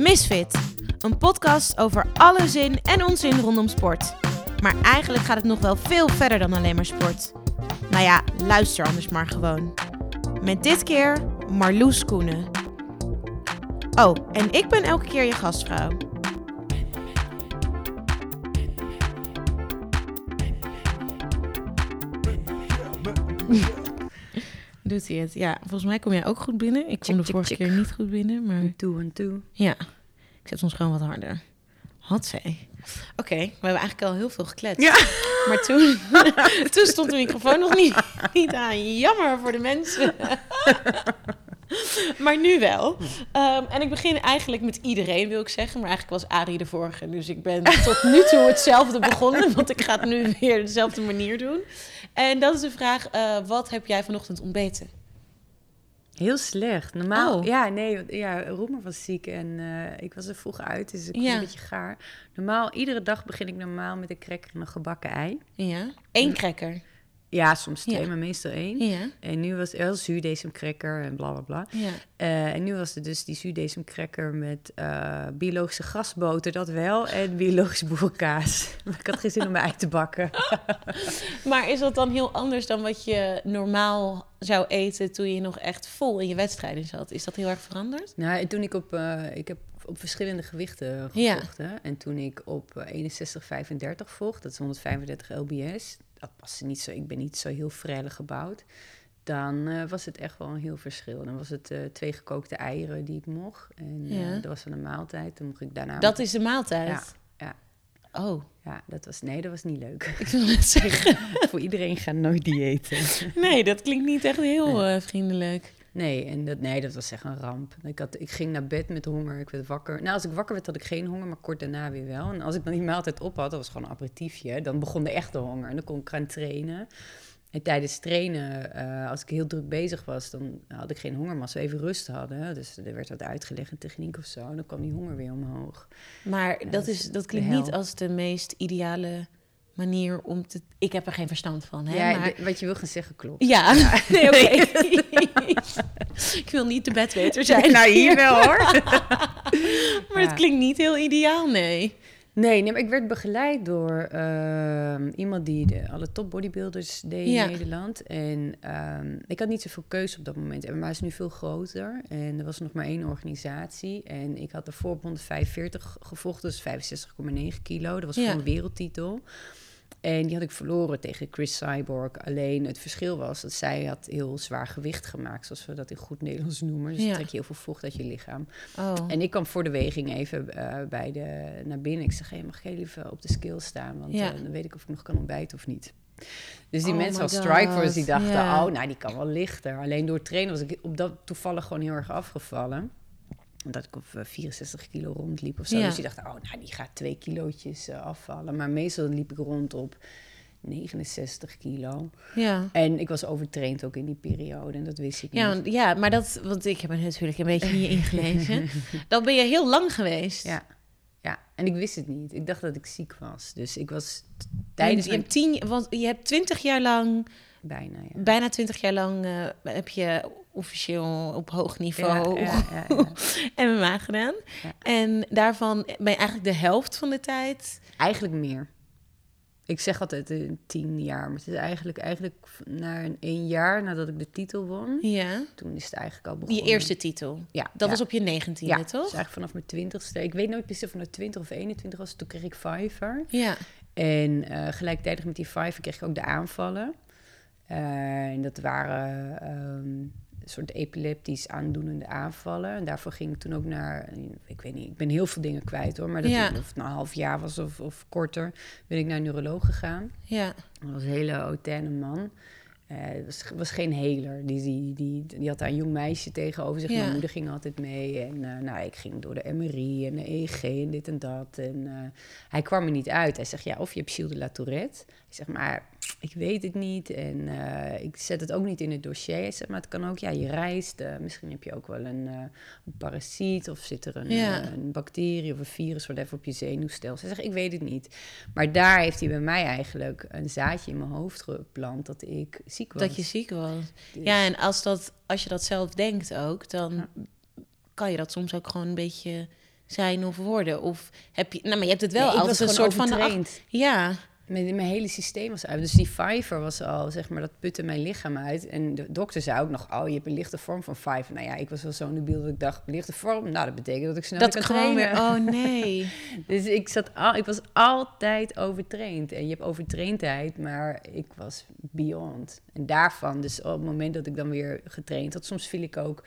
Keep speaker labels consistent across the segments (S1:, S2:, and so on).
S1: Misfit, een podcast over alle zin en onzin rondom sport. Maar eigenlijk gaat het nog wel veel verder dan alleen maar sport. Nou ja, luister anders maar gewoon. Met dit keer Marloes Koenen. Oh, en ik ben elke keer je gastvrouw. Doet hij het? Ja, volgens mij kom jij ook goed binnen. Ik kom de vorige keer niet goed binnen, maar...
S2: Toe en toe.
S1: Ja, ik zet ons gewoon wat harder. Had zij. Oké, we hebben eigenlijk al heel veel gekletst.
S2: Ja.
S1: Maar toen, toen stond de microfoon nog niet, niet aan. Jammer voor de mensen. maar nu wel. Ehm, en ik begin eigenlijk met iedereen, wil ik zeggen. Maar eigenlijk was Arie de vorige. Dus ik ben tot nu toe hetzelfde begonnen. Want ik ga het nu weer dezelfde manier doen. En dat is de vraag, eh, wat heb jij vanochtend ontbeten?
S2: Heel slecht. Normaal.
S1: Oh.
S2: Ja, nee. Ja, Roemer was ziek en eh, ik was er vroeg uit. Dus ik was
S1: Ja.
S2: een beetje gaar. Normaal, iedere dag begin ik normaal met een cracker en een gebakken ei.
S1: Ja, één cracker.
S2: Ja, soms twee,
S1: Ja.
S2: maar meestal één.
S1: Ja,
S2: En nu was het heel zuurdesem-cracker en bla bla bla.
S1: ja.
S2: Eh, en nu was het dus die zuurdesem-cracker met eh, biologische grasboter, dat wel. En biologische boerenkaas. Maar ik had geen zin om mijn ei te bakken.
S1: Maar is dat dan heel anders dan wat je normaal zou eten toen je nog echt vol in je wedstrijden zat? Is dat heel erg veranderd?
S2: Nou, en toen ik op, eh, ik heb op verschillende gewichten
S1: Ja.
S2: gevochten. En toen ik op eh, 61, 35 vocht, dat is 135 lbs. Dat niet zo, ik ben niet zo heel frelle gebouwd. Dan eh, was het echt wel een heel verschil. Dan was het eh, twee gekookte eieren die ik mocht. En eh,
S1: Ja.
S2: dat was dan een maaltijd. Dan mocht ik daarna...
S1: Dat is de maaltijd?
S2: Ja, ja.
S1: Oh,
S2: Ja, dat was... Nee, dat was niet leuk.
S1: ik wil net zeggen.
S2: Voor iedereen gaat nooit diëten.
S1: Nee, dat klinkt niet echt heel vriendelijk.
S2: Nee, en dat, nee, dat was echt een ramp. Ik, had, ik ging naar bed met honger, ik werd wakker. Nou, als ik wakker werd had ik geen honger, maar kort daarna weer wel. En als ik dan die maaltijd op had, dat was gewoon een aperitiefje, dan begon de echte honger. En dan kon ik gaan trainen. En tijdens trainen, eh, als ik heel druk bezig was, dan had ik geen honger, maar als we even rust hadden, dus er werd wat uitgelegd, een techniek of zo, en dan kwam die honger weer omhoog.
S1: Maar
S2: dat
S1: dat,
S2: is
S1: dat klinkt niet als de meest ideale manier om te... Ik heb er geen verstand van, hè?
S2: ja,
S1: maar...
S2: de- wat je wil gaan zeggen klopt.
S1: Ja, nee, oké. ik wil niet de bedweter zijn.
S2: nou, hier wel hoor.
S1: Maar het klinkt niet heel ideaal, nee.
S2: Nee, nee, maar ik werd begeleid door ehm, iemand die de, alle top bodybuilders deed in Nederland. En ehm, ik had niet zoveel keuze op dat moment. En maar is nu veel groter. En er was nog maar één organisatie. En ik had ervoor op 145 gevochten, dus 65,9 kilo. Dat was voor een wereldtitel. En die had ik verloren tegen Chris Cyborg. Alleen het verschil was dat zij had heel zwaar gewicht gemaakt, zoals we dat in goed Nederlands noemen. Dus
S1: Ja.
S2: trek je heel veel vocht uit je lichaam.
S1: Oh.
S2: En ik kwam voor de weging even eh, bij de, naar binnen. Ik zeg, hey, mag heel even op de scale staan? Want
S1: Ja.
S2: eh, dan weet ik of ik nog kan ontbijten of niet. Dus die
S1: Oh
S2: mensen als Strikeforce, die dachten, oh, nou, die kan wel lichter. Alleen door trainen was ik op dat toevallig gewoon heel erg afgevallen. Omdat ik op eh, 64 kilo rondliep of zo.
S1: Ja.
S2: Dus die dachten, oh, nou, die gaat twee kilootjes eh, afvallen. Maar meestal liep ik rond op 69 kilo.
S1: Ja.
S2: En ik was overtraind ook in die periode en dat wist ik
S1: Ja,
S2: niet.
S1: ja, maar dat, want ik heb er natuurlijk een beetje je ingelezen. Dan ben je heel lang geweest.
S2: Ja. Ja, en ik wist het niet. Ik dacht dat ik ziek was. Dus ik was
S1: Tijdens je
S2: mijn...
S1: hebt tien, want je hebt twintig jaar lang,
S2: Bijna, ja.
S1: bijna twintig jaar lang, eh, heb je officieel op hoog niveau
S2: Ja, ja, ja, ja.
S1: MMA gedaan.
S2: Ja.
S1: En daarvan ben je eigenlijk de helft van de tijd.
S2: Eigenlijk meer. Ik zeg altijd eh, tien jaar, maar het is eigenlijk, eigenlijk na een één jaar nadat ik de titel won,
S1: Ja.
S2: toen is het eigenlijk al
S1: Je
S2: begonnen.
S1: eerste titel.
S2: Ja,
S1: Dat
S2: ja.
S1: was op je negentiende,
S2: ja, dus
S1: toch?
S2: eigenlijk vanaf mijn twintigste. Ik weet nooit precies of het nou 20 of 21 was. Toen kreeg ik Fiverr.
S1: Ja.
S2: En eh, gelijktijdig met die Fiverr kreeg ik ook de aanvallen. Eh, en dat waren ehm, een soort epileptisch aandoenende aanvallen. En daarvoor ging ik toen ook naar, ik weet niet, ik ben heel veel dingen kwijt hoor. Maar dat
S1: Ja.
S2: of het nou een half jaar was of, of korter, ben ik naar een neuroloog gegaan.
S1: Ja.
S2: Dat was een hele hautaine man. Eh, Het was, was geen heler. Die, die, die, die had daar een jong meisje tegenover zich.
S1: Ja.
S2: Mijn moeder ging altijd mee. En eh, nou, ik ging door de MRI en de EEG en dit en dat. En eh, hij kwam er niet uit. Hij zegt, ja, of je hebt Gilles de la Tourette. Zeg, maar ik weet het niet. En eh, ik zet het ook niet in het dossier. Zegt, maar het kan ook, ja, je reist. eh, misschien heb je ook wel een, eh, een parasiet. Of zit er een,
S1: Ja.
S2: een bacterie of een virus wat even op je zenuwstelsel. Zegt, ik weet het niet. Maar daar heeft hij bij mij eigenlijk een zaadje in mijn hoofd geplant dat ik ziek was.
S1: Dat je ziek was.
S2: Dus-
S1: Ja, en als, dat, als je dat zelf denkt ook, dan
S2: Ja.
S1: kan je dat soms ook gewoon een beetje zijn of worden? Of heb je, nou, maar je hebt het wel
S2: Nee, was
S1: een soort van. ach-
S2: overtraind.
S1: ja,
S2: Mijn, mijn hele systeem was uit. Dus die fiver was al, zeg maar, dat putte mijn lichaam uit. En de dokter zei ook nog, oh, je hebt een lichte vorm van fiver. Nou ja, ik was wel zo debiel dat ik dacht, lichte vorm? Nou, dat betekent dat ik snel
S1: dat
S2: kan
S1: gewoon weer. Oh nee.
S2: Dus ik, zat al, ik was altijd overtraind. En je hebt overtraindheid, maar ik was beyond. En daarvan, dus op het moment dat ik dan weer getraind had... soms viel ik ook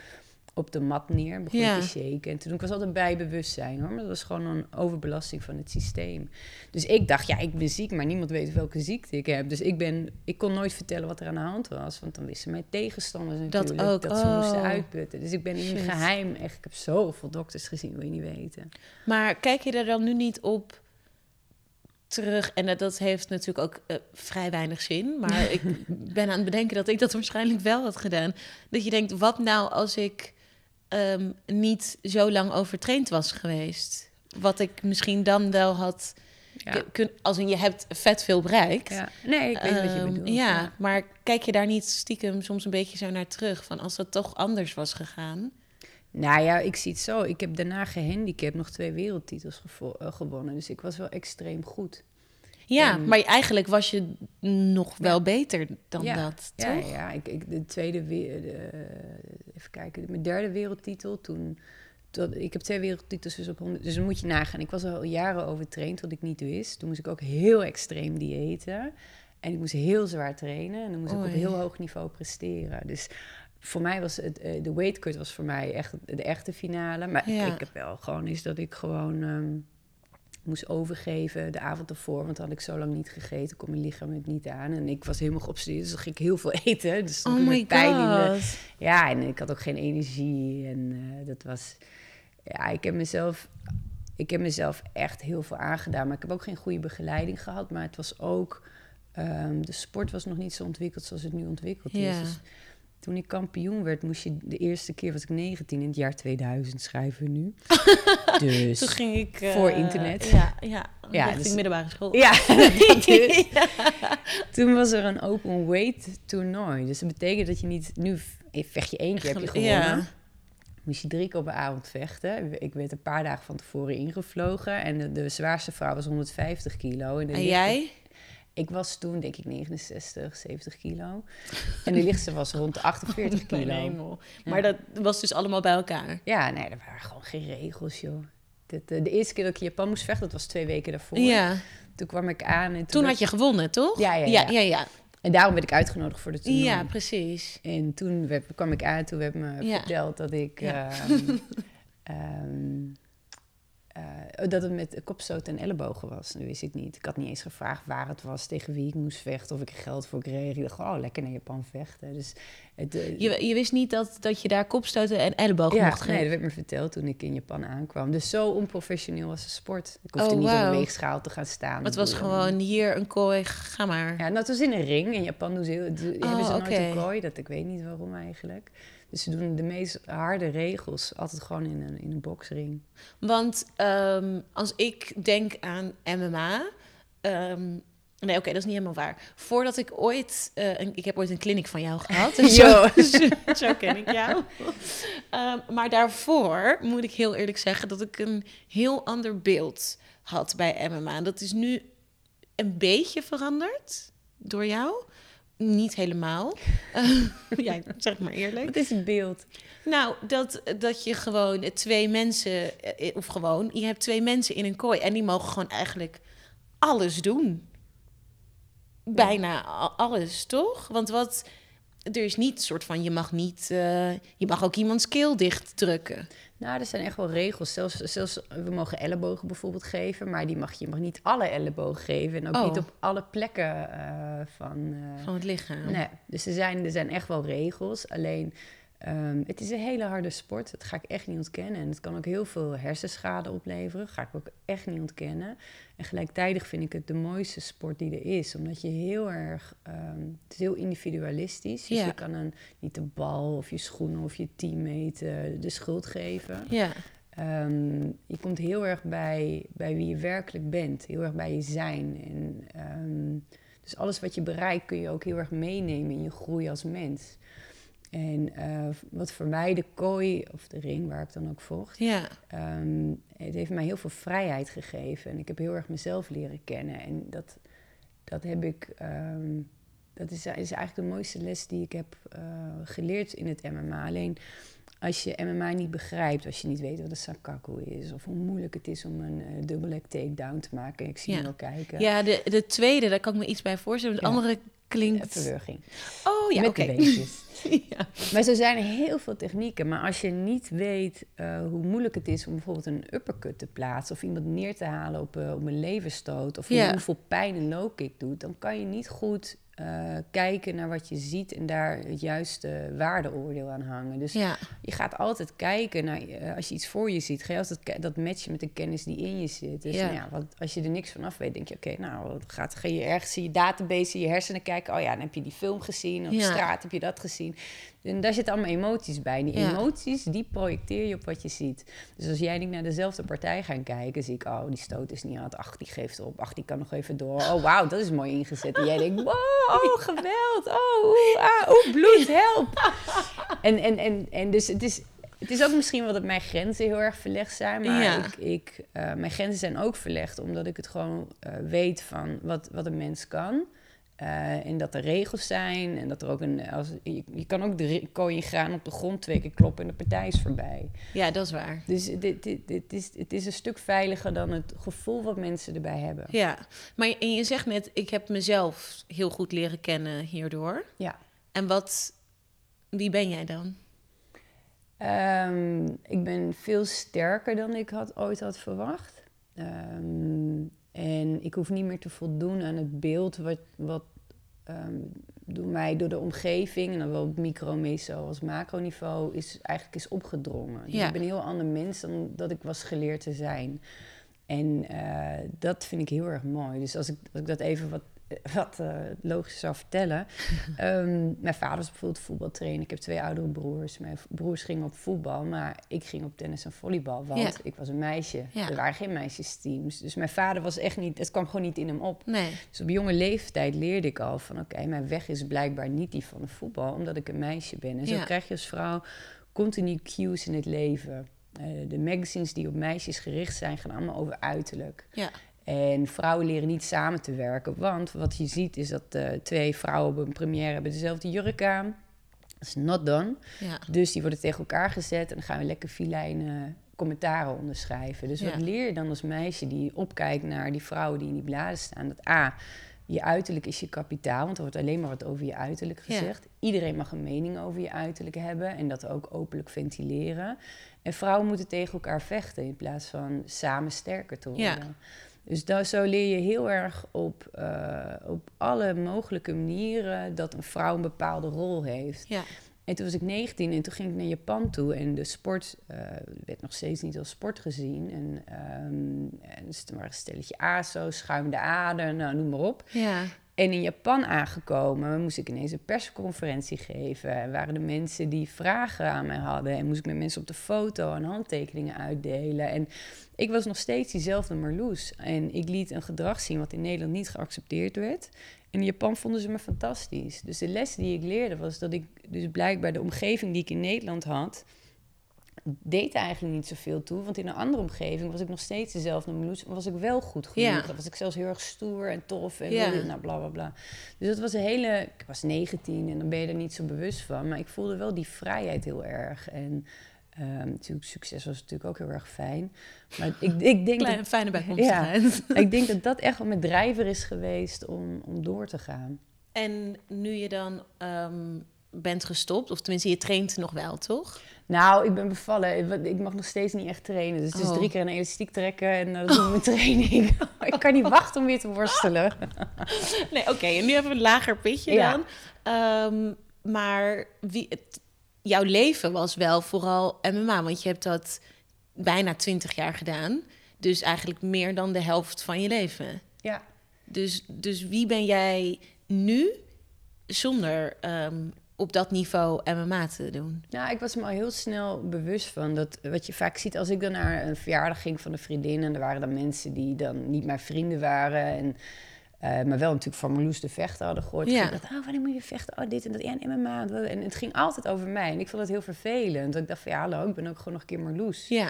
S2: op de mat neer, begon
S1: Ja.
S2: te shaken. En toen ik was altijd bij bewustzijn, hoor. Maar dat was gewoon een overbelasting van het systeem. Dus ik dacht, ja, ik ben ziek, maar niemand weet welke ziekte ik heb. Dus ik, ben, ik kon nooit vertellen wat er aan de hand was. Want dan wisten mijn tegenstanders
S1: Dat
S2: natuurlijk
S1: ook,
S2: dat ze moesten
S1: oh.
S2: uitputten. Dus ik ben in
S1: Shit.
S2: geheim, echt, ik heb zoveel dokters gezien, wil je niet weten.
S1: Maar kijk je er dan nu niet op terug? En dat, dat heeft natuurlijk ook eh, vrij weinig zin. Maar ik ben aan het bedenken dat ik dat waarschijnlijk wel had gedaan. Dat je denkt, wat nou als ik ehm, niet zo lang overtraind was geweest? Wat ik misschien dan wel had...
S2: Ja.
S1: kun- als in je hebt vet veel bereikt.
S2: Ja, nee, ik weet wat je
S1: Ehm,
S2: bedoelt.
S1: ja, maar kijk je daar niet stiekem soms een beetje zo naar terug? Van als dat toch anders was gegaan?
S2: Nou ja, ik zie het zo. Ik heb daarna gehandicapt nog twee wereldtitels eh, gewonnen. Dus ik was wel extreem goed.
S1: Ja,
S2: En-
S1: maar eigenlijk was je nog wel
S2: Ja.
S1: beter dan
S2: ja,
S1: dat,
S2: ja,
S1: toch?
S2: ja. Ik, ik, de tweede, we- de, even kijken, mijn derde wereldtitel toen. Tot, ik heb twee wereldtitels dus op 100. Dus dan moet je nagaan. Ik was al jaren overtraind, wat ik niet wist. Toen moest ik ook heel extreem diëten. En ik moest heel zwaar trainen. En dan moest ik op heel hoog niveau presteren. Dus voor mij was het, eh, de weight cut was voor mij echt de echte finale. Maar
S1: Ja.
S2: ik heb wel gewoon is dat ik gewoon ehm, moest overgeven de avond ervoor. Want dan had ik zo lang niet gegeten, kon mijn lichaam het niet aan. En ik was helemaal geobsedeerd, dus dan ging ik heel veel eten. Dus
S1: Oh my
S2: pijn in de,
S1: god.
S2: ja, en ik had ook geen energie. En eh, dat was. Ja, ik heb mezelf. Ik heb mezelf echt heel veel aangedaan. Maar ik heb ook geen goede begeleiding gehad. Maar het was ook. ehm, de sport was nog niet zo ontwikkeld zoals het nu ontwikkeld is. Dus toen ik kampioen werd, moest je de eerste keer was ik 19 in het jaar 2000 schrijven we nu. dus
S1: Toen ging ik... eh,
S2: Voor internet.
S1: Ja, ja,
S2: Ja, dus-
S1: middelbare school.
S2: ja, is. Toen was er een open weight toernooi. Dus dat betekent dat je niet nu vecht je één keer heb je gewonnen.
S1: Ja.
S2: Moest je drie keer op een avond vechten. Ik werd een paar dagen van tevoren ingevlogen. En de, de zwaarste vrouw was 150 kilo. En, de
S1: En jij?
S2: Ik was toen denk ik 69, 70 kilo. En de lichtste was rond de 48
S1: Mijn
S2: kilo.
S1: Maar dat was dus allemaal bij elkaar.
S2: Ja, nee, er waren gewoon geen regels, joh. De, de, de eerste keer dat ik in Japan moest vechten, dat was twee weken daarvoor.
S1: Ja.
S2: Toen kwam ik aan en toen,
S1: had je gewonnen, toch?
S2: Ja, ja,
S1: ja.
S2: ja. En daarom werd ik uitgenodigd voor de toernooi.
S1: Ja, precies.
S2: En toen werd, kwam ik aan, toen werd me
S1: Ja.
S2: verteld dat ik...
S1: Ja.
S2: ehm, ehm, eh, dat het met kopstoot en ellebogen was. Dat wist ik niet. Ik had niet eens gevraagd waar het was, tegen wie ik moest vechten, of ik er geld voor kreeg. Ik dacht, oh, lekker naar Japan vechten. Dus het, eh,
S1: Je, je wist niet dat, dat je daar kopstoten en ellebogen
S2: ja,
S1: mocht
S2: nee,
S1: geven?
S2: dat werd me verteld toen ik in Japan aankwam. Dus zo onprofessioneel was de sport. Ik hoefde
S1: Oh,
S2: niet op
S1: wauw.
S2: een weegschaal te gaan staan.
S1: het was gewoon hier een kooi, ga maar.
S2: Ja, nou, het was in een ring. In Japan doen ze heel, doen- hebben ze nooit een kooi. Dat, ik weet niet waarom eigenlijk. Dus ze doen de meest harde regels altijd gewoon in een, in een boksring.
S1: Want ehm, als ik denk aan MMA. ehm, nee, oké, dat is niet helemaal waar. Voordat ik ooit. eh, een, ik heb ooit een clinic van jou gehad. Dus zo, zo, zo ken ik jou. Ehm, maar daarvoor moet ik heel eerlijk zeggen dat ik een heel ander beeld had bij MMA. Dat is nu een beetje veranderd door jou. Niet helemaal. Ja, zeg maar eerlijk.
S2: Wat is het beeld?
S1: Nou, dat, dat je gewoon twee mensen, eh, of gewoon, je hebt twee mensen in een kooi en die mogen gewoon eigenlijk alles doen. Bijna alles, toch? Want wat, er is niet een soort van, je mag niet, eh, je mag ook iemands keel dicht drukken.
S2: Nou, er zijn echt wel regels. Zelfs, zelfs we mogen ellebogen bijvoorbeeld geven, maar die mag, je mag niet alle ellebogen geven. En ook
S1: Oh.
S2: niet op alle plekken eh, van... eh,
S1: Van het lichaam.
S2: Nee, dus er zijn, er zijn echt wel regels. Alleen, ehm, het is een hele harde sport. Dat ga ik echt niet ontkennen. En het kan ook heel veel hersenschade opleveren. Dat ga ik ook echt niet ontkennen. En gelijktijdig vind ik het de mooiste sport die er is. Omdat je heel erg... ehm, het is heel individualistisch. Dus
S1: Ja.
S2: je kan een, niet de bal of je schoenen of je teammate eh, de schuld geven.
S1: Ja,
S2: Ehm, je komt heel erg bij, bij wie je werkelijk bent, heel erg bij je zijn. En, dus alles wat je bereikt kun je ook heel erg meenemen in je groei als mens. En eh, wat voor mij de kooi, of de ring waar ik dan ook vocht,
S1: Ja.
S2: ehm, het heeft mij heel veel vrijheid gegeven. En ik heb heel erg mezelf leren kennen. En dat, dat heb ik, ehm, dat is, is eigenlijk de mooiste les die ik heb eh, geleerd in het MMA. Alleen als je MMA niet begrijpt, als je niet weet wat een sakaku is, of hoe moeilijk het is om een uh, dubbel leg takedown te maken. Ik zie
S1: Ja.
S2: je wel kijken.
S1: Ja, de, de tweede, daar kan ik me iets bij voorstellen.
S2: Ja.
S1: andere klinkt...
S2: Verwurging.
S1: Oh ja,
S2: Met
S1: oké.
S2: beentjes.
S1: ja.
S2: Maar zo zijn er heel veel technieken. Maar als je niet weet eh, hoe moeilijk het is om bijvoorbeeld een uppercut te plaatsen... of iemand neer te halen op, eh, op een leverstoot... of
S1: Ja.
S2: hoeveel pijn een low kick doet... dan kan je niet goed eh, kijken naar wat je ziet... en daar het juiste waardeoordeel aan hangen. Dus
S1: ja.
S2: je gaat altijd kijken naar... eh, als je iets voor je ziet, ga je altijd dat matchen met de kennis die in je zit. Dus
S1: Ja.
S2: nou ja, wat, als je er niks van af weet, denk je... oké, nou, wat gaat, ga je ergens in je database, in je hersenen kijken... oh ja, dan heb je die film gezien, op
S1: Ja.
S2: straat heb je dat gezien... En daar zitten allemaal emoties bij. En die
S1: Ja.
S2: emoties, die projecteer je op wat je ziet. Dus als jij en ik naar dezelfde partij gaan kijken, zie ik, oh, die stoot is niet hard. Ach, die geeft op. Ach, die kan nog even door. Oh, wauw, dat is mooi ingezet. En jij denkt, wow, oh, geweld. Oh, oeh, ah, oeh, bloed, help. En, en, en, en dus het is, het is ook misschien wel dat mijn grenzen heel erg verlegd zijn. Maar
S1: Ja.
S2: ik, ik, eh, mijn grenzen zijn ook verlegd omdat ik het gewoon eh, weet van wat, wat een mens kan. Eh, en dat er regels zijn en dat er ook een. Als, je, je kan ook de kooi graan op de grond twee keer kloppen en de partij is voorbij.
S1: ja, dat is waar.
S2: Dus dit, dit, dit is, het is een stuk veiliger dan het gevoel wat mensen erbij hebben.
S1: Ja, maar en je zegt net, ik heb mezelf heel goed leren kennen hierdoor.
S2: Ja.
S1: En wat, wie ben jij dan?
S2: Ehm, ik ben veel sterker dan ik had, ooit had verwacht. Ehm, en ik hoef niet meer te voldoen aan het beeld wat, wat ehm, door mij, door de omgeving, en dan wel op micro, meso als macroniveau, is eigenlijk is opgedrongen. Dus
S1: Ja.
S2: ik ben een heel ander mens dan dat ik was geleerd te zijn. En eh, dat vind ik heel erg mooi. Dus als ik, als ik dat even wat, wat eh, logisch zou vertellen. Ehm, mijn vader was bijvoorbeeld voetbaltrainer. Ik heb twee oudere broers. Mijn broers gingen op voetbal, maar ik ging op tennis en volleybal. Want
S1: Ja.
S2: ik was een meisje.
S1: Ja.
S2: Er waren geen meisjesteams. Dus mijn vader was echt niet... Het kwam gewoon niet in hem op.
S1: Nee.
S2: Dus op jonge leeftijd leerde ik al van... oké, mijn weg is blijkbaar niet die van de voetbal... omdat ik een meisje ben. En zo
S1: Ja.
S2: krijg je als vrouw continu cues in het leven. Eh, de magazines die op meisjes gericht zijn... gaan allemaal over uiterlijk.
S1: Ja.
S2: En vrouwen leren niet samen te werken. Want wat je ziet is dat eh, twee vrouwen op een première... hebben dezelfde jurk aan. Dat is not done.
S1: Ja.
S2: Dus die worden tegen elkaar gezet en dan gaan we lekker filijne commentaren onderschrijven. Dus wat
S1: Ja.
S2: leer je dan als meisje die opkijkt naar die vrouwen die in die bladen staan? Dat A, je uiterlijk is je kapitaal, want er wordt alleen maar wat over je uiterlijk
S1: Ja.
S2: gezegd. Iedereen mag een mening over je uiterlijk hebben en dat ook openlijk ventileren. En vrouwen moeten tegen elkaar vechten in plaats van samen sterker te worden.
S1: Ja.
S2: Dus daar, zo leer je heel erg op, eh, op alle mogelijke manieren dat een vrouw een bepaalde rol heeft.
S1: Ja.
S2: En toen was ik 19 en toen ging ik naar Japan toe. En de sport eh, werd nog steeds niet als sport gezien. En, ehm en er waren een stelletje ASO, schuimende ader, nou, noem maar op.
S1: Ja.
S2: En in Japan aangekomen moest ik ineens een persconferentie geven. En waren er mensen die vragen aan mij hadden. En moest ik met mensen op de foto en handtekeningen uitdelen. En ik was nog steeds diezelfde Marloes. En ik liet een gedrag zien wat in Nederland niet geaccepteerd werd. In Japan vonden ze me fantastisch. Dus de les die ik leerde was dat ik dus blijkbaar de omgeving die ik in Nederland had... deed eigenlijk niet zoveel toe. Want in een andere omgeving was ik nog steeds dezelfde Marloes. En was ik wel goed genoeg.
S1: Ja.
S2: Was ik zelfs heel erg stoer en tof. En
S1: Ja.
S2: nou, bla, bla, bla. Dus dat was een hele... Ik was 19 en dan ben je er niet zo bewust van. Maar ik voelde wel die vrijheid heel erg. En ehm, natuurlijk, succes was natuurlijk ook heel erg fijn. Maar ik, ik denk
S1: Kleine,
S2: dat...
S1: fijne bijkomstigheid.
S2: Ik denk dat dat echt wel mijn drijver is geweest om, om door te gaan.
S1: En nu je dan ehm, bent gestopt, of tenminste je traint nog wel, toch?
S2: Nou, ik ben bevallen. Ik mag nog steeds niet echt trainen. Dus het is
S1: Oh.
S2: drie keer een elastiek trekken en eh, dat is mijn training. ik kan niet wachten om weer te worstelen.
S1: Nee, oké. en nu hebben we een lager pitje
S2: Ja.
S1: dan. Ehm, maar wie, het, jouw leven was wel vooral MMA, want je hebt dat bijna twintig jaar gedaan. Dus eigenlijk meer dan de helft van je leven.
S2: Ja.
S1: Dus, dus wie ben jij nu zonder ehm, op dat niveau MMA te doen?
S2: Nou, ik was me al heel snel bewust van dat wat je vaak ziet als ik dan naar een verjaardag ging van een vriendin en er waren dan mensen die dan niet mijn vrienden waren en Eh, maar wel natuurlijk van Marloes de vechten hadden gehoord.
S1: Ja.
S2: Ik dacht, oh, wanneer moet je vechten? Oh, dit en dat. Ja, en MMA. En het ging altijd over mij. En ik vond het heel vervelend. Want ik dacht van, ja, hallo, ik ben ook gewoon nog een keer Marloes.
S1: Ja.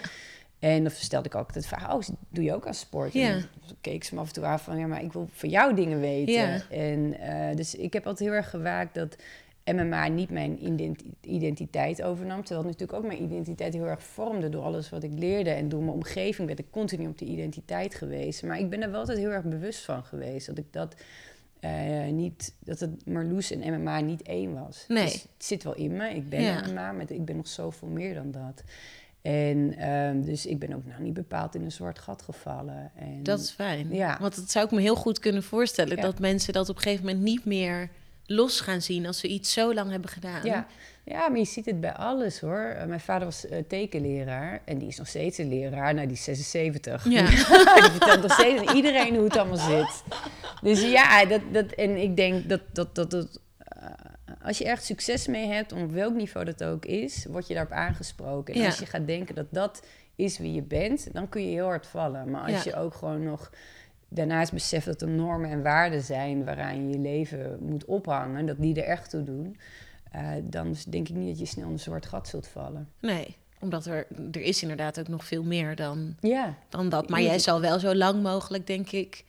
S2: En dan vertelde ik ook het verhaal, oh, doe je ook aan sport?
S1: Ja.
S2: En dan keek ze me af en toe aan van, ja, maar ik wil van jou dingen weten.
S1: Ja.
S2: En eh, dus ik heb altijd heel erg gewaakt dat MMA niet mijn identi- identiteit overnam. Terwijl het natuurlijk ook mijn identiteit heel erg vormde door alles wat ik leerde. En door mijn omgeving werd ik continu op die identiteit geweest. Maar ik ben er wel altijd heel erg bewust van geweest. Dat ik dat eh, niet, dat het Marloes en MMA niet één was.
S1: Nee.
S2: Dus het zit wel in me. Ik ben
S1: Ja.
S2: MMA, maar ik ben nog zoveel meer dan dat. En ehm, dus ik ben ook nou niet bepaald in een zwart gat gevallen. En,
S1: Dat is fijn.
S2: Ja.
S1: Want dat zou ik me heel goed kunnen voorstellen.
S2: Ja.
S1: Dat mensen dat op een gegeven moment niet meer los gaan zien als ze iets zo lang hebben gedaan.
S2: Ja. ja, maar je ziet het bij alles hoor. Eh, mijn vader was eh, tekenleraar en die is nog steeds een leraar. Nou, die is 76.
S1: Ja.
S2: die vertelt nog steeds aan iedereen hoe het allemaal zit. Dus ja, dat, dat, en ik denk dat, dat, dat, dat eh, als je echt succes mee hebt, op welk niveau dat ook is, word je daarop aangesproken. En
S1: Ja.
S2: als je gaat denken dat dat is wie je bent, dan kun je heel hard vallen. Maar als
S1: Ja.
S2: je ook gewoon nog daarnaast beseft dat er normen en waarden zijn waaraan je je leven moet ophangen, dat die er echt toe doen, eh, dan denk ik niet dat je snel in een zwart gat zult vallen.
S1: Nee, omdat er, er is inderdaad ook nog veel meer dan,
S2: Ja,
S1: dan dat. Maar jij zal wel zo lang mogelijk, denk ik,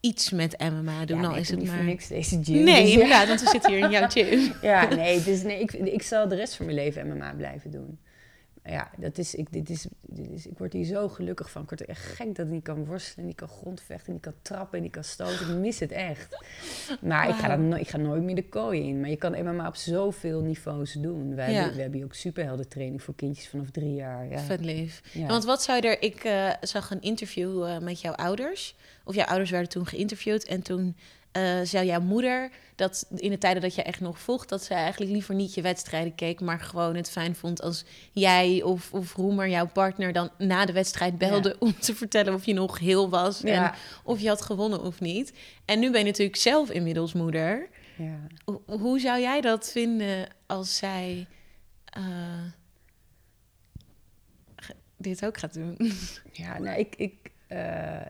S1: iets met MMA doen.
S2: ja
S1: al
S2: nee,
S1: is het
S2: niet
S1: maar...
S2: voor niks deze gym.
S1: Nee,
S2: dus ja.
S1: inderdaad, want we zitten hier in jouw gym.
S2: Ja, nee, dus nee ik, ik zal de rest van mijn leven MMA blijven doen. Ja, dat is, ik, dit is, dit is, ik word hier zo gelukkig van. Ik word er echt gek dat ik niet kan worstelen, niet kan grondvechten, niet kan trappen, niet kan stoten. Ik mis het echt. Maar ik, ga dan, ik ga nooit meer de kooi in. Maar je kan MMA op zoveel niveaus doen. Wij,
S1: Ja.
S2: we hebben hier ook superheldentraining voor kindjes vanaf drie jaar. Ja.
S1: Vet lief.
S2: Ja.
S1: Want wat zou er... Ik eh, zag een interview eh, met jouw ouders. Of jouw ouders werden toen geïnterviewd. En toen eh, zei jouw moeder dat in de tijden dat je echt nog vocht... dat ze eigenlijk liever niet je wedstrijden keek... maar gewoon het fijn vond als jij of, of Roemer, jouw partner... dan na de wedstrijd belde
S2: Ja.
S1: om te vertellen of je nog heel was... en
S2: Ja.
S1: of je had gewonnen of niet. En nu ben je natuurlijk zelf inmiddels moeder.
S2: Ja.
S1: Ho- Hoe zou jij dat vinden als zij eh, dit ook gaat doen?
S2: Ja, nou, ik, ik, eh,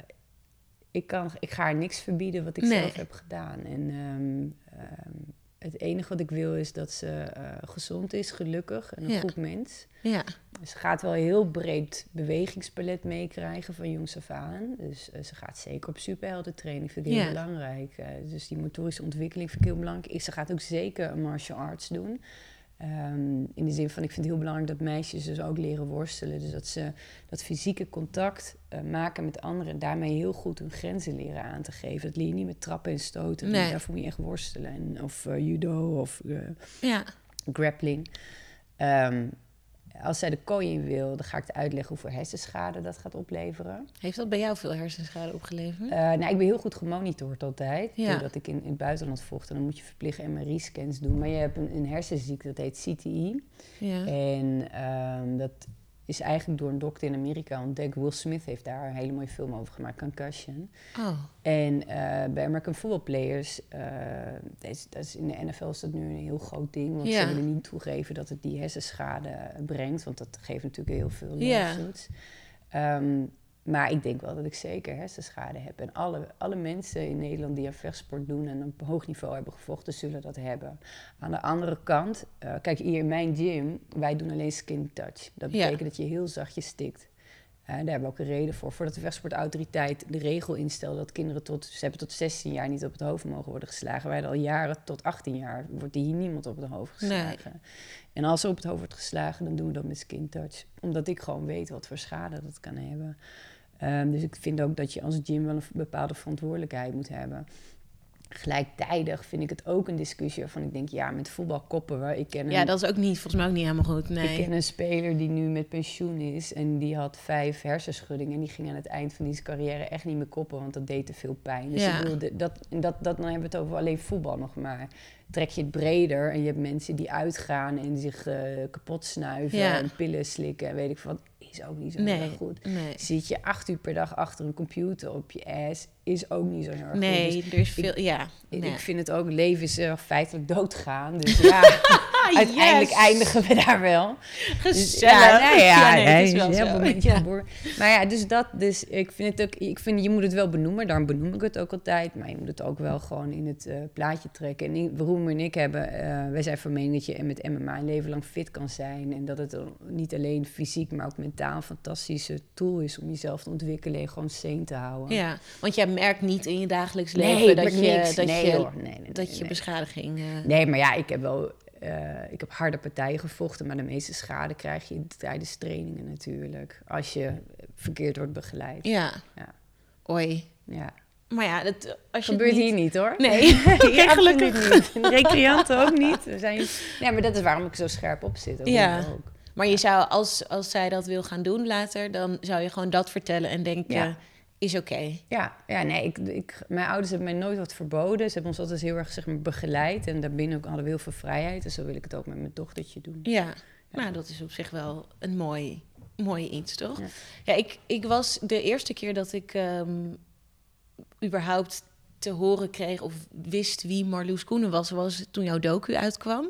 S2: ik, kan, ik ga haar niks verbieden wat ik
S1: Nee.
S2: zelf heb gedaan. En ehm, ehm, het enige wat ik wil is dat ze eh, gezond is, gelukkig en een
S1: Ja.
S2: goed mens.
S1: Ja,
S2: Ze gaat wel een heel breed bewegingspalet meekrijgen van jongs af aan. Dus eh, ze gaat zeker op superheldentraining, vind ik heel belangrijk. Eh, dus die motorische ontwikkeling vind ik heel belangrijk. Ze gaat ook zeker een martial arts doen. Ehm, in de zin van, ik vind het heel belangrijk dat meisjes dus ook leren worstelen. Dus dat ze dat fysieke contact eh, maken met anderen... en daarmee heel goed hun grenzen leren aan te geven. Dat leer je niet met trappen en stoten.
S1: Nee.
S2: Daarvoor moet je echt worstelen. En, of eh, judo of eh,
S1: ja,
S2: grappling. Ehm, als zij de kooi in wil, dan ga ik uitleggen hoeveel hersenschade dat gaat opleveren.
S1: heeft dat bij jou veel hersenschade opgeleverd?
S2: Eh, nou, ik ben heel goed gemonitord altijd.
S1: Ja.
S2: Doordat ik in, in het buitenland vocht. En dan moet je verplicht MRI-scans doen. Maar je hebt een, een hersenziekte, dat heet CTE.
S1: ja.
S2: En ehm, dat is eigenlijk door een dokter in Amerika ontdekt. Will Smith heeft daar een hele mooie film over gemaakt, Concussion.
S1: Oh,
S2: En eh, bij American Football Players, eh, dat is, dat is in de NFL is dat nu een heel groot ding. Want
S1: Ja.
S2: ze willen niet toegeven dat het die hersenschade brengt. Want dat geeft natuurlijk heel veel
S1: Ja.
S2: lawsuits. Maar ik denk wel dat ik zeker hersenschade heb. En alle, alle mensen in Nederland die aan vechtsport doen en op hoog niveau hebben gevochten, zullen dat hebben. Aan de andere kant, eh, kijk hier in mijn gym, wij doen alleen skin touch. Dat
S1: Ja.
S2: betekent dat je heel zachtjes stikt. Eh, daar hebben we ook een reden voor. Voordat de vechtsportautoriteit de regel instelde dat kinderen tot, ze hebben tot 16 jaar niet op het hoofd mogen worden geslagen. Wij hadden al jaren tot 18 jaar wordt hier niemand op het hoofd geslagen. En als er op het hoofd wordt geslagen, dan doen we dat met skin touch. Omdat ik gewoon weet wat voor schade dat kan hebben. Ehm, dus ik vind ook dat je als gym wel een bepaalde verantwoordelijkheid moet hebben. Gelijktijdig vind ik het ook een discussie waarvan ik denk, ja, met voetbal koppen we. Ik ken
S1: ja, dat is ook niet, volgens mij ook niet helemaal goed.
S2: ik
S1: Nee.
S2: ken een speler die nu met pensioen is en die had vijf hersenschuddingen. En die ging aan het eind van die carrière echt niet meer koppen, want dat deed te veel pijn. Dus
S1: Ja.
S2: ik bedoel, dat, dat, dat, dan hebben we het over alleen voetbal nog maar. Trek je het breder en je hebt mensen die uitgaan en zich eh, kapot snuiven
S1: Ja.
S2: en pillen slikken en weet ik wat, is ook niet zo
S1: Nee,
S2: heel erg goed.
S1: nee.
S2: Zit je acht uur per dag achter een computer op je ass, is ook niet zo heel erg goed.
S1: Nee,
S2: Dus
S1: er is veel... ja.
S2: ik,
S1: nee.
S2: ik vind het ook, leven is feitelijk doodgaan. Dus ja, uiteindelijk
S1: Yes.
S2: eindigen we daar wel. Dus,
S1: Gezellig.
S2: ja, nou ja,
S1: nee,
S2: nee,
S1: het is wel
S2: een
S1: Ja.
S2: Maar ja, dus dat, dus ik vind het ook, ik vind, je moet het wel benoemen, daarom benoem ik het ook altijd. Maar je moet het ook wel gewoon in het eh, plaatje trekken. En Roemer en ik hebben, eh, wij zijn van mening dat je met MMA een leven lang fit kan zijn. En dat het niet alleen fysiek, maar ook mentaal een fantastische tool is om jezelf te ontwikkelen en gewoon sane te houden.
S1: Ja, want jij merkt niet in je dagelijks leven dat, je,
S2: niks.
S1: dat,
S2: Nee,
S1: je,
S2: hoor. Nee, nee,
S1: dat je beschadiging... eh,
S2: Nee, maar ja, ik heb wel eh, ik heb harde partijen gevochten, maar de meeste schade krijg je tijdens trainingen natuurlijk. Als je verkeerd wordt begeleid.
S1: Ja.
S2: Ja.
S1: Oei.
S2: Ja.
S1: Maar ja, dat, als je
S2: Gebeurt
S1: niet...
S2: hier niet hoor.
S1: Nee,
S2: Hier
S1: gelukkig.
S2: absoluut niet. Recreanten ook niet. We zijn... Nee, maar dat is waarom ik zo scherp op zit. Ook
S1: Ja.
S2: ook.
S1: Maar je zou, als, als zij dat wil gaan doen later, dan zou je gewoon dat vertellen en denken,
S2: Ja.
S1: Is oké.
S2: Ja, ja nee, ik, ik, mijn ouders hebben mij nooit wat verboden. Ze hebben ons altijd heel erg zeg maar, begeleid. En daarbinnen ook hadden we heel veel vrijheid. En zo wil ik het ook met mijn dochtertje doen.
S1: Ja. nou dat is op zich wel een mooi, mooi iets, toch?
S2: Ja.
S1: Ja, ik, ik was de eerste keer dat ik ehm, überhaupt te horen kreeg of wist wie Marloes Koenen was, was toen jouw docu uitkwam.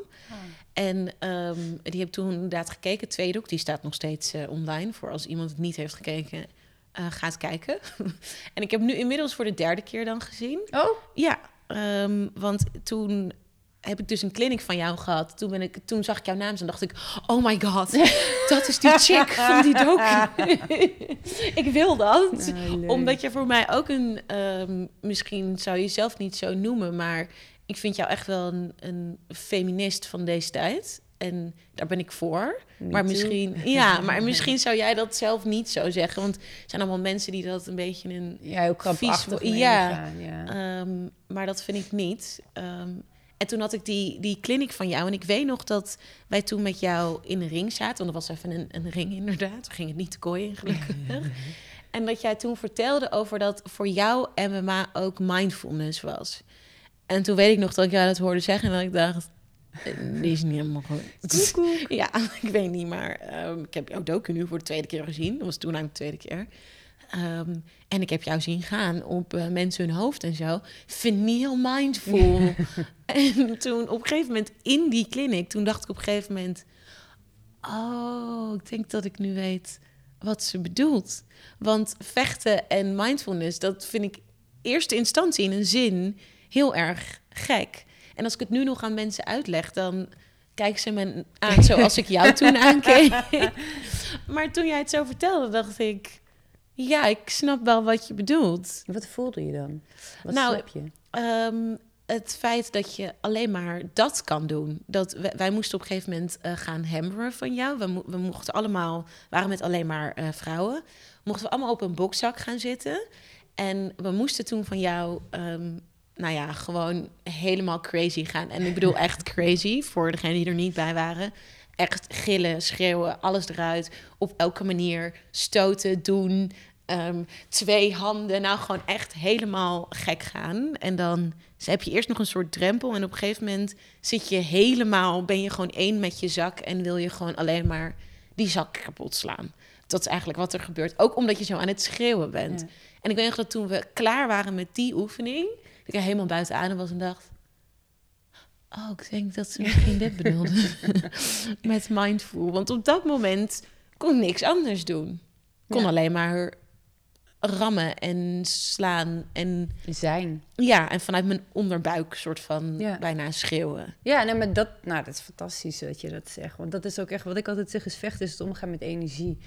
S1: En ehm, die heb toen inderdaad gekeken. Tweede ook, die staat nog steeds eh, online. Voor als iemand het niet heeft gekeken, eh, gaat kijken. en ik heb nu inmiddels voor de derde keer dan gezien.
S2: Oh,
S1: Ja, ehm, want toen heb ik dus een clinic van jou gehad. Toen, ben ik, toen zag ik jouw naam en dacht ik... Oh my god, dat is die chick van die docu. ik wil dat.
S2: Nou.
S1: Omdat je voor mij ook een... ehm, misschien zou je jezelf niet zo noemen... maar ik vind jou echt wel een, een feminist van deze tijd. En daar ben ik voor.
S2: Me
S1: maar
S2: too.
S1: misschien, ja, maar misschien zou jij dat zelf niet zo zeggen. Want er zijn allemaal mensen die dat een beetje een
S2: ja, heel krampachtig
S1: Vies- ja.
S2: ja.
S1: Ehm, maar dat vind ik niet. Ehm, en toen had ik die, die clinic van jou. En ik weet nog dat wij toen met jou in een ring zaten. Want dat was even een, een ring inderdaad. We gingen niet te kooi in, gelukkig. En dat jij toen vertelde over dat voor jou MMA ook mindfulness was. En toen weet ik nog dat ik jou dat hoorde zeggen. En dat ik dacht, die is niet helemaal goed. Ja, ik weet niet, maar ehm, ik heb jouw docu nu voor de tweede keer gezien. Dat was toen aan de tweede keer. Ehm, en ik heb jou zien gaan op eh, mensen hun hoofd en zo. Vind niet heel mindful. en toen op een gegeven moment in die clinic, toen dacht ik op een gegeven moment... Oh, ik denk dat ik nu weet wat ze bedoelt. Want vechten en mindfulness, dat vind ik eerste instantie in een zin heel erg gek. En als ik het nu nog aan mensen uitleg, dan kijken ze me aan zoals ik jou toen aankeek. maar toen jij het zo vertelde, dacht ik... Ja, ik snap wel wat je bedoelt.
S2: Wat voelde je dan? Wat
S1: Nou,
S2: snap je?
S1: Ehm, het feit dat je alleen maar dat kan doen. Dat wij, wij moesten op een gegeven moment eh, gaan hammeren van jou. We, mo- we mochten allemaal, waren met alleen maar eh, vrouwen. Mochten we allemaal op een bokzak gaan zitten. En we moesten toen van jou, ehm, nou ja, gewoon helemaal crazy gaan. En ik bedoel echt crazy, voor degenen die er niet bij waren. Echt gillen, schreeuwen, alles eruit. Op elke manier stoten, doen. ehm, twee handen, nou gewoon echt helemaal gek gaan. En dan heb je eerst nog een soort drempel. En op een gegeven moment zit je helemaal, ben je gewoon één met je zak. En wil je gewoon alleen maar die zak kapot slaan. Dat is eigenlijk wat er gebeurt. Ook omdat je zo aan het schreeuwen bent.
S2: Ja.
S1: En ik weet nog dat toen we klaar waren met die oefening, ik helemaal buiten adem was en dacht. Oh, ik denk dat ze misschien dit bedoelde. met mindful. Want op dat moment kon ik niks anders doen. Ik kon
S2: Ja.
S1: alleen maar rammen en slaan. En
S2: Zijn.
S1: ja, en vanuit mijn onderbuik soort van
S2: Ja.
S1: bijna schreeuwen.
S2: Ja, nee, maar dat, nou, dat is fantastisch dat je dat zegt. Want dat is ook echt wat ik altijd zeg, is vechten is het omgaan met energie.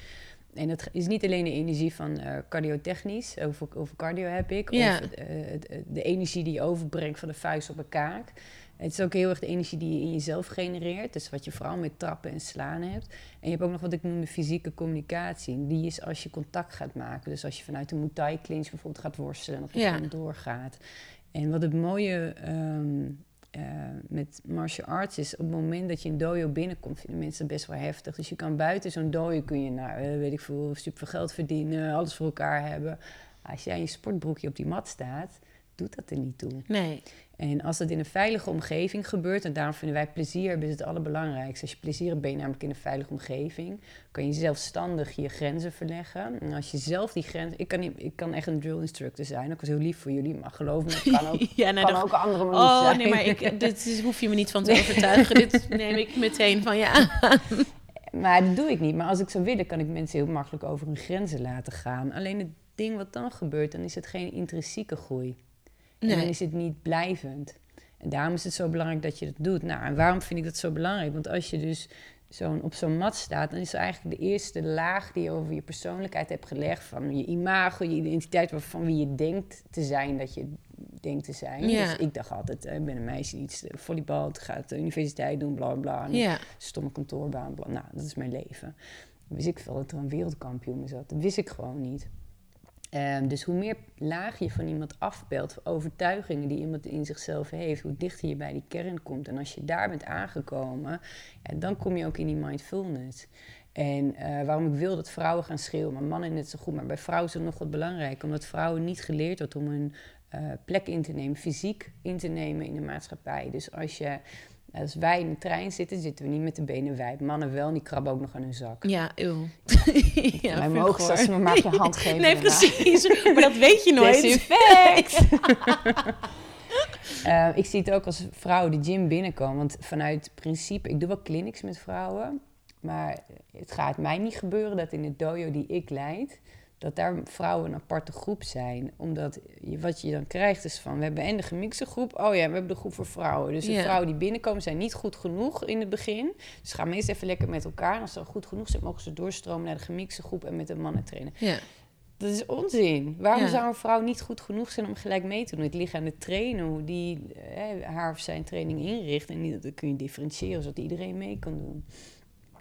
S2: En het is niet alleen de energie van eh cardiotechnisch, over, over cardio heb ik.
S1: Ja.
S2: Of eh, het- de energie die je overbrengt van de vuist op een kaak. Het is ook heel erg de energie die je in jezelf genereert. Dus wat je vooral met trappen en slaan hebt. En je hebt ook nog wat ik noem de fysieke communicatie. Die is als je contact gaat maken. Dus als je vanuit de Muay Thai clinch bijvoorbeeld gaat worstelen... of je
S1: Ja.
S2: gewoon doorgaat. En wat het mooie ehm, eh, met martial arts is... op het moment dat je een dojo binnenkomt... vinden mensen best wel heftig. Dus je kan buiten zo'n dojo kun je, nou, weet ik veel... super veel geld verdienen, alles voor elkaar hebben. Als jij in je sportbroekje op die mat staat... doet dat er niet toe.
S1: Nee.
S2: En als dat in een veilige omgeving gebeurt, en daarom vinden wij plezier is het allerbelangrijkste. Als je plezier hebt, ben je namelijk in een veilige omgeving. Kan je zelfstandig je grenzen verleggen. En als je zelf die grens... Ik kan, niet, ik kan echt een drill instructor zijn. Ik was heel lief voor jullie, maar geloof me, het kan ook, ja, nou, kan ook andere manier
S1: oh,
S2: zijn.
S1: nee, maar ik, dit is, hoef je me niet van te overtuigen. dit neem ik meteen van ja.
S2: Maar dat doe ik niet. Maar als ik zou willen, kan ik mensen heel makkelijk over hun grenzen laten gaan. Alleen het ding wat dan gebeurt, dan is het geen intrinsieke groei. Nee. En dan is het niet blijvend. En daarom is het zo belangrijk dat je dat doet. Nou, en waarom vind ik dat zo belangrijk? Want als je dus zo'n op zo'n mat staat, dan is eigenlijk de eerste laag die je over je persoonlijkheid hebt gelegd. Van je imago, je identiteit, van wie je denkt te zijn dat je denkt te zijn. Ja. Dus ik dacht altijd, ik ben een meisje die iets volleybal, gaat de universiteit doen, bla bla. Ja. Stomme kantoorbaan, bla. Nou, dat is mijn leven. Dan wist ik veel dat er een wereldkampioen zat. Dat wist ik gewoon niet. Um, dus hoe meer laag je van iemand afbelt, overtuigingen die iemand in zichzelf heeft, hoe dichter je bij die kern komt. En als je daar bent aangekomen, ja, dan kom je ook in die mindfulness. En uh, waarom ik wil dat vrouwen gaan schreeuwen, maar mannen net zo goed. Maar bij vrouwen is het nog wat belangrijk, omdat vrouwen niet geleerd wordt om een uh, plek in te nemen, fysiek in te nemen in de maatschappij. Dus als je als wij in de trein zitten, zitten we niet met de benen wijd. Mannen wel, die krabben ook nog aan hun zak.
S1: Ja, eeuw.
S2: ja, Mijn mogen als ze me maar je hand geven.
S1: Nee, precies. Maar dat weet je nooit.
S2: Desinfect! uh, ik zie het ook als vrouwen de gym binnenkomen. Want vanuit principe, ik doe wel clinics met vrouwen. Maar het gaat mij niet gebeuren dat in de dojo die ik leid dat daar vrouwen een aparte groep zijn. Omdat je, wat je dan krijgt is van, we hebben en de gemixte groep. Oh ja, we hebben de groep voor vrouwen. Dus de vrouwen die binnenkomen zijn niet goed genoeg in het begin. Dus gaan meestal even lekker met elkaar. En als ze goed genoeg zijn, mogen ze doorstromen naar de gemixte groep en met de mannen trainen. Dat is onzin. Waarom zou een vrouw niet goed genoeg zijn om gelijk mee te doen? Het ligt aan de trainer, hoe die haar of zijn training inricht. En niet, dat kun je differentiëren, zodat iedereen mee kan doen.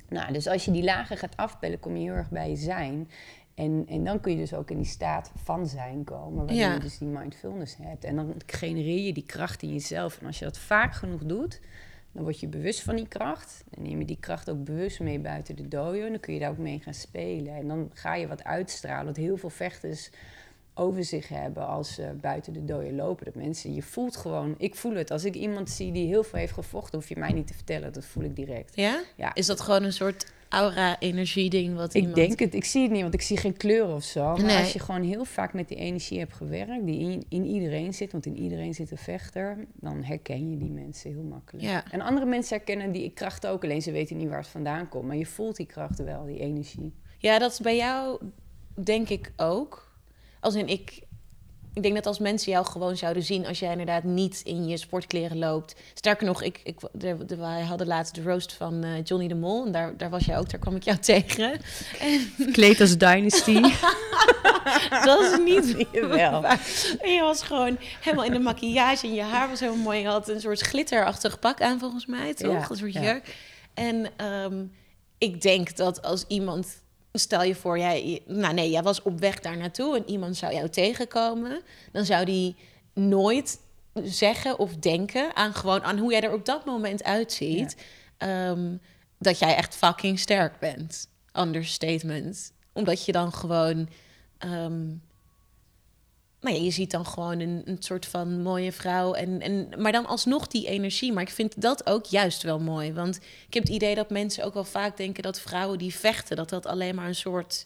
S2: Nou, dus als je die lagen gaat afbellen, kom je heel erg bij je zijn. En, en dan kun je dus ook in die staat van zijn komen, waarin je dus die mindfulness hebt. En dan genereer je die kracht in jezelf. En als je dat vaak genoeg doet, dan word je bewust van die kracht. Dan neem je die kracht ook bewust mee buiten de dojo. En dan kun je daar ook mee gaan spelen. En dan ga je wat uitstralen. Wat heel veel vechters over zich hebben als ze buiten de dojo lopen. Dat mensen, je voelt gewoon, ik voel het. Als ik iemand zie die heel veel heeft gevochten, hoef je mij niet te vertellen. Dat voel ik direct.
S1: Ja? ja. Is dat gewoon een soort aura-energie-ding wat
S2: Ik denk het. Ik zie het niet, want ik zie geen kleur of zo. Maar als je gewoon heel vaak met die energie hebt gewerkt... die in, in iedereen zit, want in iedereen zit een vechter... dan herken je die mensen heel makkelijk. Ja. En andere mensen herkennen die kracht ook, alleen ze weten niet waar het vandaan komt. Maar je voelt die kracht wel, die energie.
S1: Ja, dat is bij jou denk ik ook. Als in, ik ik denk dat als mensen jou gewoon zouden zien als jij inderdaad niet in je sportkleren loopt. Sterker nog, ik, ik, de, de, wij hadden laatst de roast van uh, Johnny de Mol. En daar, daar was jij ook, daar kwam ik jou tegen.
S2: En... Kleed als Dynasty.
S1: dat is niet wel. En je was gewoon helemaal in de maquillage en je haar was helemaal mooi. Je had een soort glitterachtig pak aan volgens mij, toch? Ja, een soort jurk. En um, ik denk dat als iemand stel je voor, jij, nou nee, jij was op weg daar naartoe en iemand zou jou tegenkomen, dan zou die nooit zeggen of denken aan gewoon aan hoe jij er op dat moment uitziet, ehm, dat jij echt fucking sterk bent. Understatement. Omdat je dan gewoon ehm, nou ja, je ziet dan gewoon een, een soort van mooie vrouw. En, en, maar dan alsnog die energie. Maar ik vind dat ook juist wel mooi. Want ik heb het idee dat mensen ook wel vaak denken dat vrouwen die vechten, dat dat alleen maar een soort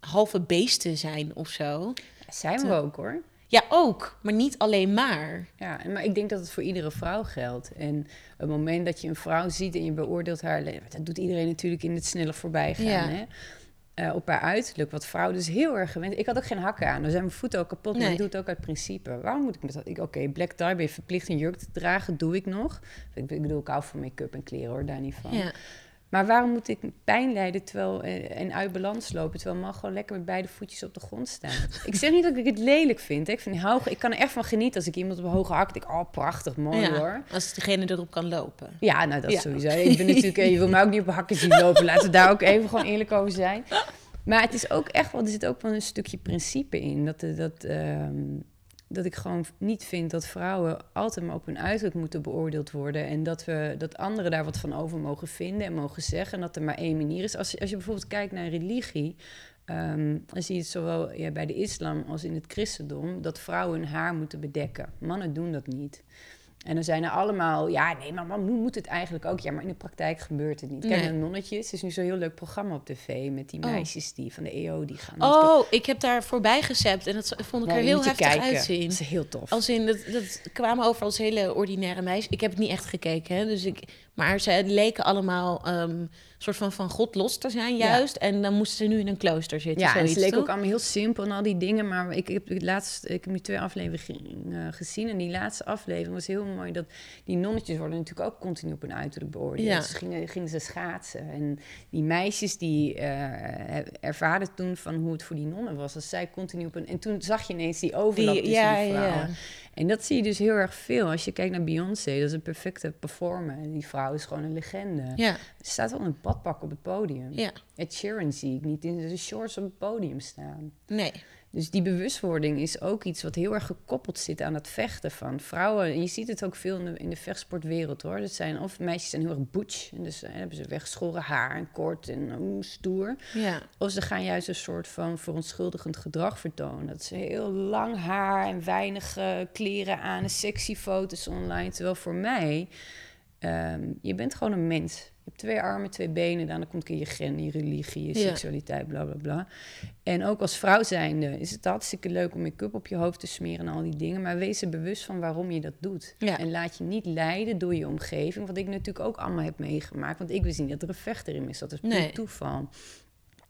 S1: halve beesten zijn of zo.
S2: zijn we ook hoor.
S1: Ja, ook, maar niet alleen maar.
S2: Ja, maar ik denk dat het voor iedere vrouw geldt. En het moment dat je een vrouw ziet en je beoordeelt haar, dat doet iedereen natuurlijk in het snelle voorbijgaan. Ja. Hè? Uh, op haar uiterlijk. Wat vrouwen dus heel erg gewend. Ik had ook geen hakken aan. Dan zijn mijn voeten ook kapot. Maar ik doe het ook uit principe. Waarom moet ik met dat? Oké, okay, black tie ben je verplicht een jurk te dragen. Doe ik nog. Ik, bedoel, ik hou van make-up en kleren hoor, daar niet van. Ja. Maar waarom moet ik pijn lijden terwijl, eh, en uit balans lopen... terwijl man gewoon lekker met beide voetjes op de grond staan? ik zeg niet dat ik het lelijk vind. Hè. Ik, vind hoog, ik kan er echt van genieten als ik iemand op een hoge hak denk... oh, prachtig, mooi hoor.
S1: Als degene erop kan lopen.
S2: Ja, nou dat sowieso. Ik ben natuurlijk, je wil mij ook niet op hakken zien lopen. Laten we daar ook even gewoon eerlijk over zijn. Maar het is ook echt wel, er zit ook wel een stukje principe in. Dat, dat, ehm, dat ik gewoon niet vind dat vrouwen altijd maar op hun uiterlijk moeten beoordeeld worden. En dat, we, dat anderen daar wat van over mogen vinden en mogen zeggen. En dat er maar één manier is. Als, als je bijvoorbeeld kijkt naar religie. ehm, dan zie je het zowel ja, bij de islam als in het christendom... dat vrouwen hun haar moeten bedekken. Mannen doen dat niet. En dan zijn er allemaal, ja, nee, maar man moet het eigenlijk ook. Ja, maar in de praktijk gebeurt het niet. Kijk,
S1: Nee.
S2: Nonnetjes het is nu zo'n heel leuk programma op tv... met die
S1: Oh.
S2: meisjes die van de EO die gaan...
S1: Oh, ik heb daar voorbij gezept en dat vond ik
S2: Ja,
S1: er heel heftig
S2: kijken.
S1: uitzien.
S2: Dat is heel tof.
S1: Als in, dat, dat kwamen over als hele ordinaire meisjes. Ik heb het niet echt gekeken, hè, dus ik, maar ze leken allemaal een soort van van God los te zijn
S2: Ja.
S1: juist. En dan moesten ze nu in een klooster zitten.
S2: Ja, en
S1: zoiets,
S2: het leek
S1: toch?
S2: ook allemaal heel simpel en al die dingen. Maar ik, ik heb het laatst, ik heb nu twee afleveringen eh, gezien. En die laatste aflevering was heel mooi. Dat die nonnetjes worden natuurlijk ook continu op hun uiterlijk beoordeeld.
S1: Ja.
S2: Dus gingen, gingen ze schaatsen. En die meisjes die eh, ervaren toen van hoe het voor die nonnen was. Als zij continu op hun... En toen zag je ineens die overlap
S1: Die-
S2: tussen
S1: ja,
S2: die vrouwen. En dat zie je dus heel erg veel. Als je kijkt naar Beyoncé, dat is een perfecte performer. En die vrouw is gewoon een legende.
S1: Ja,
S2: Ze staat wel in een badpak op het podium.
S1: ja,
S2: Ed Sheeran zie ik niet in de shorts op het podium staan.
S1: nee.
S2: Dus die bewustwording is ook iets wat heel erg gekoppeld zit aan het vechten van vrouwen. En je ziet het ook veel in de, in de vechtsportwereld hoor. Dat zijn of meisjes zijn heel erg butch. En dus eh, hebben ze weggeschoren haar en kort en oeh, stoer.
S1: Ja,
S2: Of ze gaan juist een soort van verontschuldigend gedrag vertonen. Dat ze heel lang haar en weinig eh, kleren aan en sexy foto's online. Terwijl voor mij, ehm, je bent gewoon een mens. Je hebt twee armen, twee benen, dan komt je gender, je religie, je
S1: Ja.
S2: seksualiteit, bla bla bla. En ook als vrouw zijnde is het hartstikke leuk om make-up op je hoofd te smeren en al die dingen. Maar wees er bewust van waarom je dat doet.
S1: Ja.
S2: En laat je niet leiden door je omgeving. Wat ik natuurlijk ook allemaal heb meegemaakt. Want ik wist niet dat er een vechter in is. Dat is puur
S1: Nee.
S2: toeval.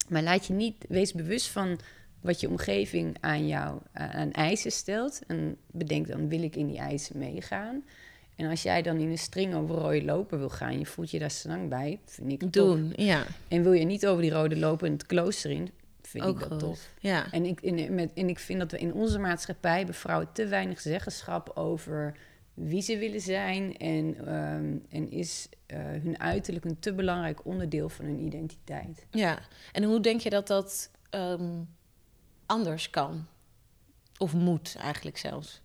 S2: Maar laat je niet, wees bewust van wat je omgeving aan jou aan aan eisen stelt. En bedenk dan, wil ik in die eisen meegaan? En als jij dan in een string over rode lopen wil gaan, je voelt je daar snang bij, vind ik
S1: doen. Ja,
S2: En wil je niet over die rode lopen in het klooster in, vind
S1: ook
S2: ik dat
S1: goed.
S2: tof.
S1: Ja,
S2: En ik, en, met, en ik vind dat we in onze maatschappij hebben vrouwen te weinig zeggenschap over wie ze willen zijn. En, ehm, en is eh, hun uiterlijk een te belangrijk onderdeel van hun identiteit.
S1: ja. En hoe denk je dat dat ehm, anders kan? Of moet eigenlijk zelfs?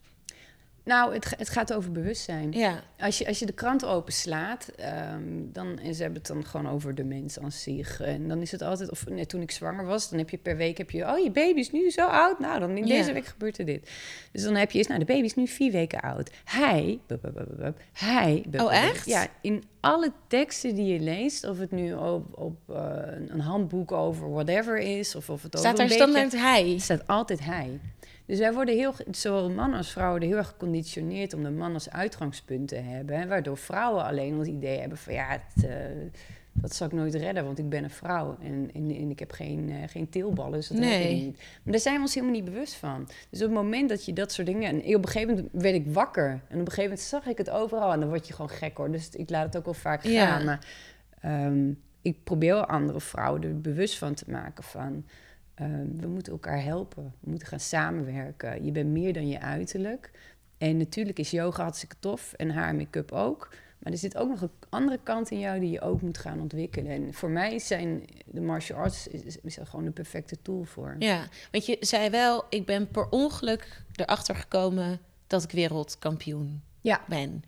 S2: Nou, het, het gaat over bewustzijn.
S1: Ja,
S2: Als je, als je de krant openslaat, ehm, dan, en ze hebben het dan gewoon over de mens aan zich. En dan is het altijd, of net toen ik zwanger was, dan heb je per week, heb je, oh je baby is nu zo oud. Nou, dan in
S1: Ja.
S2: deze week gebeurt er dit. Dus dan heb je eens, nou de baby is nu vier weken oud. Hij, bup, bup, bup, bup, hij.
S1: Oh, echt?
S2: Ja, in alle teksten die je leest, of het nu op, op eh, een handboek over whatever is, of of het over
S1: staat
S2: beetje-
S1: standaard hij?
S2: er staat altijd hij. Dus wij worden heel, zowel mannen als vrouwen, worden heel erg geconditioneerd om de man als uitgangspunt te hebben. Waardoor vrouwen alleen het idee hebben van ja, het, eh, dat zal ik nooit redden, want ik ben een vrouw en, en, en ik heb geen, eh, geen teelballen, dus dat red ik
S1: Nee.
S2: niet. Maar daar zijn we ons helemaal niet bewust van. Dus op het moment dat je dat soort dingen... En op een gegeven moment werd ik wakker. En op een gegeven moment zag ik het overal en dan word je gewoon gek hoor. Dus ik laat het ook wel vaak gaan.
S1: Ja.
S2: Maar ehm, ik probeer andere vrouwen er bewust van te maken van... ehm, we moeten elkaar helpen. We moeten gaan samenwerken. Je bent meer dan je uiterlijk. En natuurlijk is yoga hartstikke tof en haar make-up ook. Maar er zit ook nog een andere kant in jou die je ook moet gaan ontwikkelen. En voor mij zijn de martial arts is, er gewoon de perfecte tool voor.
S1: Ja, want je zei wel, ik ben per ongeluk erachter gekomen dat ik wereldkampioen
S2: Ja.
S1: ben.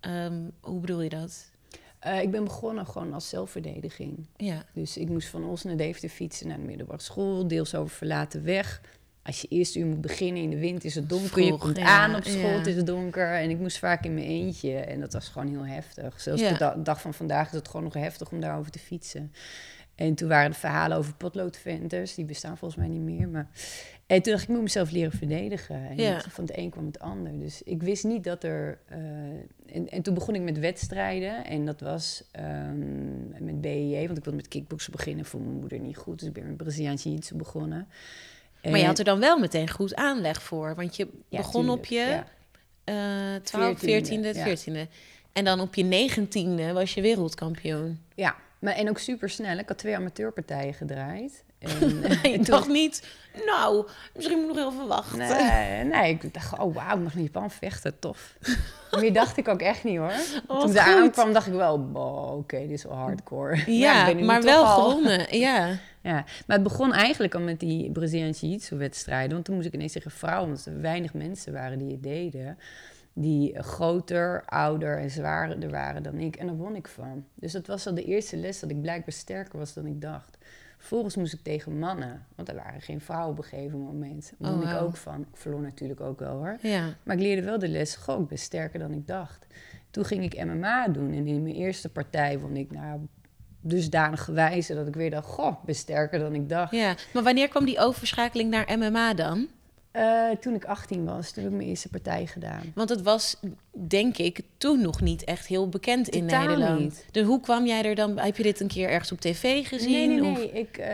S1: Ehm, hoe bedoel je dat?
S2: Eh, ik ben begonnen gewoon als zelfverdediging.
S1: Ja,
S2: Dus ik moest van Os naar Deventer fietsen naar de middelbare school, deels over verlaten weg. Als je eerst uur moet beginnen in de wind is het donker, je
S1: Vroeg,
S2: komt
S1: ja,
S2: aan op school,
S1: ja.
S2: het is donker. En ik moest vaak in mijn eentje en dat was gewoon heel heftig. Zelfs de da- dag van vandaag is het gewoon nog heftig om daarover te fietsen. En toen waren de verhalen over potloodventers, die bestaan volgens mij niet meer. Maar... En toen dacht ik, ik moet mezelf leren verdedigen. En
S1: Ja.
S2: van het een kwam het ander. Dus ik wist niet dat er... eh, en, en toen begon ik met wedstrijden. En dat was ehm, met BEJ, want ik wilde met kickboksen beginnen. Voor mijn moeder niet goed, dus ik ben met Braziliaans jiu-jitsu begonnen.
S1: maar je had er dan wel meteen goed aanleg voor. Want je
S2: ja,
S1: begon
S2: tuurlijk,
S1: op je
S2: ja.
S1: eh 12, 14e,
S2: 14e,
S1: 14e. En dan op je negentiende was je wereldkampioen.
S2: Ja, maar, en ook super snel. Ik had twee amateurpartijen gedraaid. En, toen-
S1: dacht niet, nou, misschien moet ik nog heel veel wachten.
S2: Nee, nee, ik dacht, oh wauw, ik mag in Japan vechten, tof. Meer dacht ik ook echt niet hoor.
S1: wat
S2: Toen
S1: goed.
S2: aankwam, dacht ik wel, oh, oké, dit is wel hardcore. ik
S1: Ja, maar
S2: toch
S1: wel gewonnen. Ja,
S2: Ja, maar het begon eigenlijk al met die Braziliaanse jiu-jitsu wedstrijden. Want toen moest ik ineens tegen vrouwen, omdat er weinig mensen waren die het deden. Die groter, ouder en zwaarder waren dan ik. En daar won ik van. Dus dat was al de eerste les dat ik blijkbaar sterker was dan ik dacht. Vervolgens moest ik tegen mannen, want er waren geen vrouwen op een gegeven moment. Daar won
S1: Oh,
S2: ik ook van. Ik verloor natuurlijk ook wel hoor.
S1: Ja.
S2: Maar ik leerde wel de les, goh, ik ben sterker dan ik dacht. Toen ging ik MMA doen en in mijn eerste partij won ik nou, dusdanig wijze dat ik weer dacht, goh, ik ben sterker dan ik dacht.
S1: ja. Maar wanneer kwam die overschakeling naar MMA dan?
S2: Eh, toen ik 18 was, toen heb ik mijn eerste partij gedaan.
S1: Want het was, denk ik, toen nog niet echt heel bekend in Nederland.
S2: niet.
S1: Dus hoe kwam jij er dan? Heb je dit een keer ergens op tv gezien?
S2: Nee, nee,
S1: Of-
S2: nee. Ik, eh,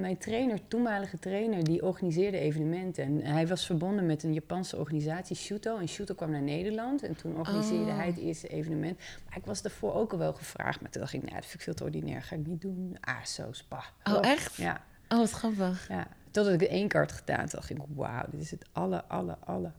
S2: mijn trainer, toenmalige trainer, die organiseerde evenementen. En hij was verbonden met een Japanse organisatie, Shuto. En Shuto kwam naar Nederland en toen organiseerde
S1: Oh.
S2: hij het eerste evenement. Maar ik was daarvoor ook al wel gevraagd. Maar toen dacht ik, nou, dat vind ik veel te ordinair, ga ik niet doen. Ah, zo, spa.
S1: Oh, echt?
S2: Ja,
S1: Oh, wat grappig.
S2: ja. Totdat ik het één keer had gedaan, dacht ik, wauw, dit is het alle, alle, alle,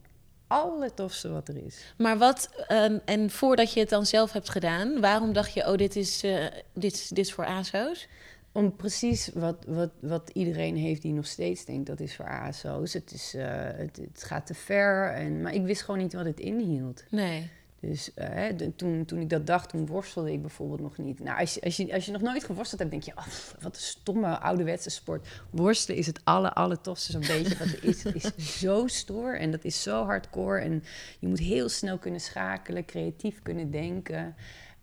S2: allertofste wat er is.
S1: Maar wat, ehm, en voordat je het dan zelf hebt gedaan, waarom dacht je, oh, dit is, eh, dit, dit is voor ASO's?
S2: Om precies wat, wat, wat iedereen heeft die nog steeds denkt dat is voor ASO's. Het, is, eh, het, het gaat te ver. En, maar ik wist gewoon niet wat het inhield.
S1: Nee.
S2: Dus eh, de- toen, toen ik dat dacht, toen worstelde ik bijvoorbeeld nog niet. Nou, als je, als je, als je nog nooit geworsteld hebt, denk je... Oh, wat een stomme ouderwetse sport. Worstelen is het alle, alle tofste zo'n beetje er is. Het is zo stoer en dat is zo hardcore. En je moet heel snel kunnen schakelen, creatief kunnen denken.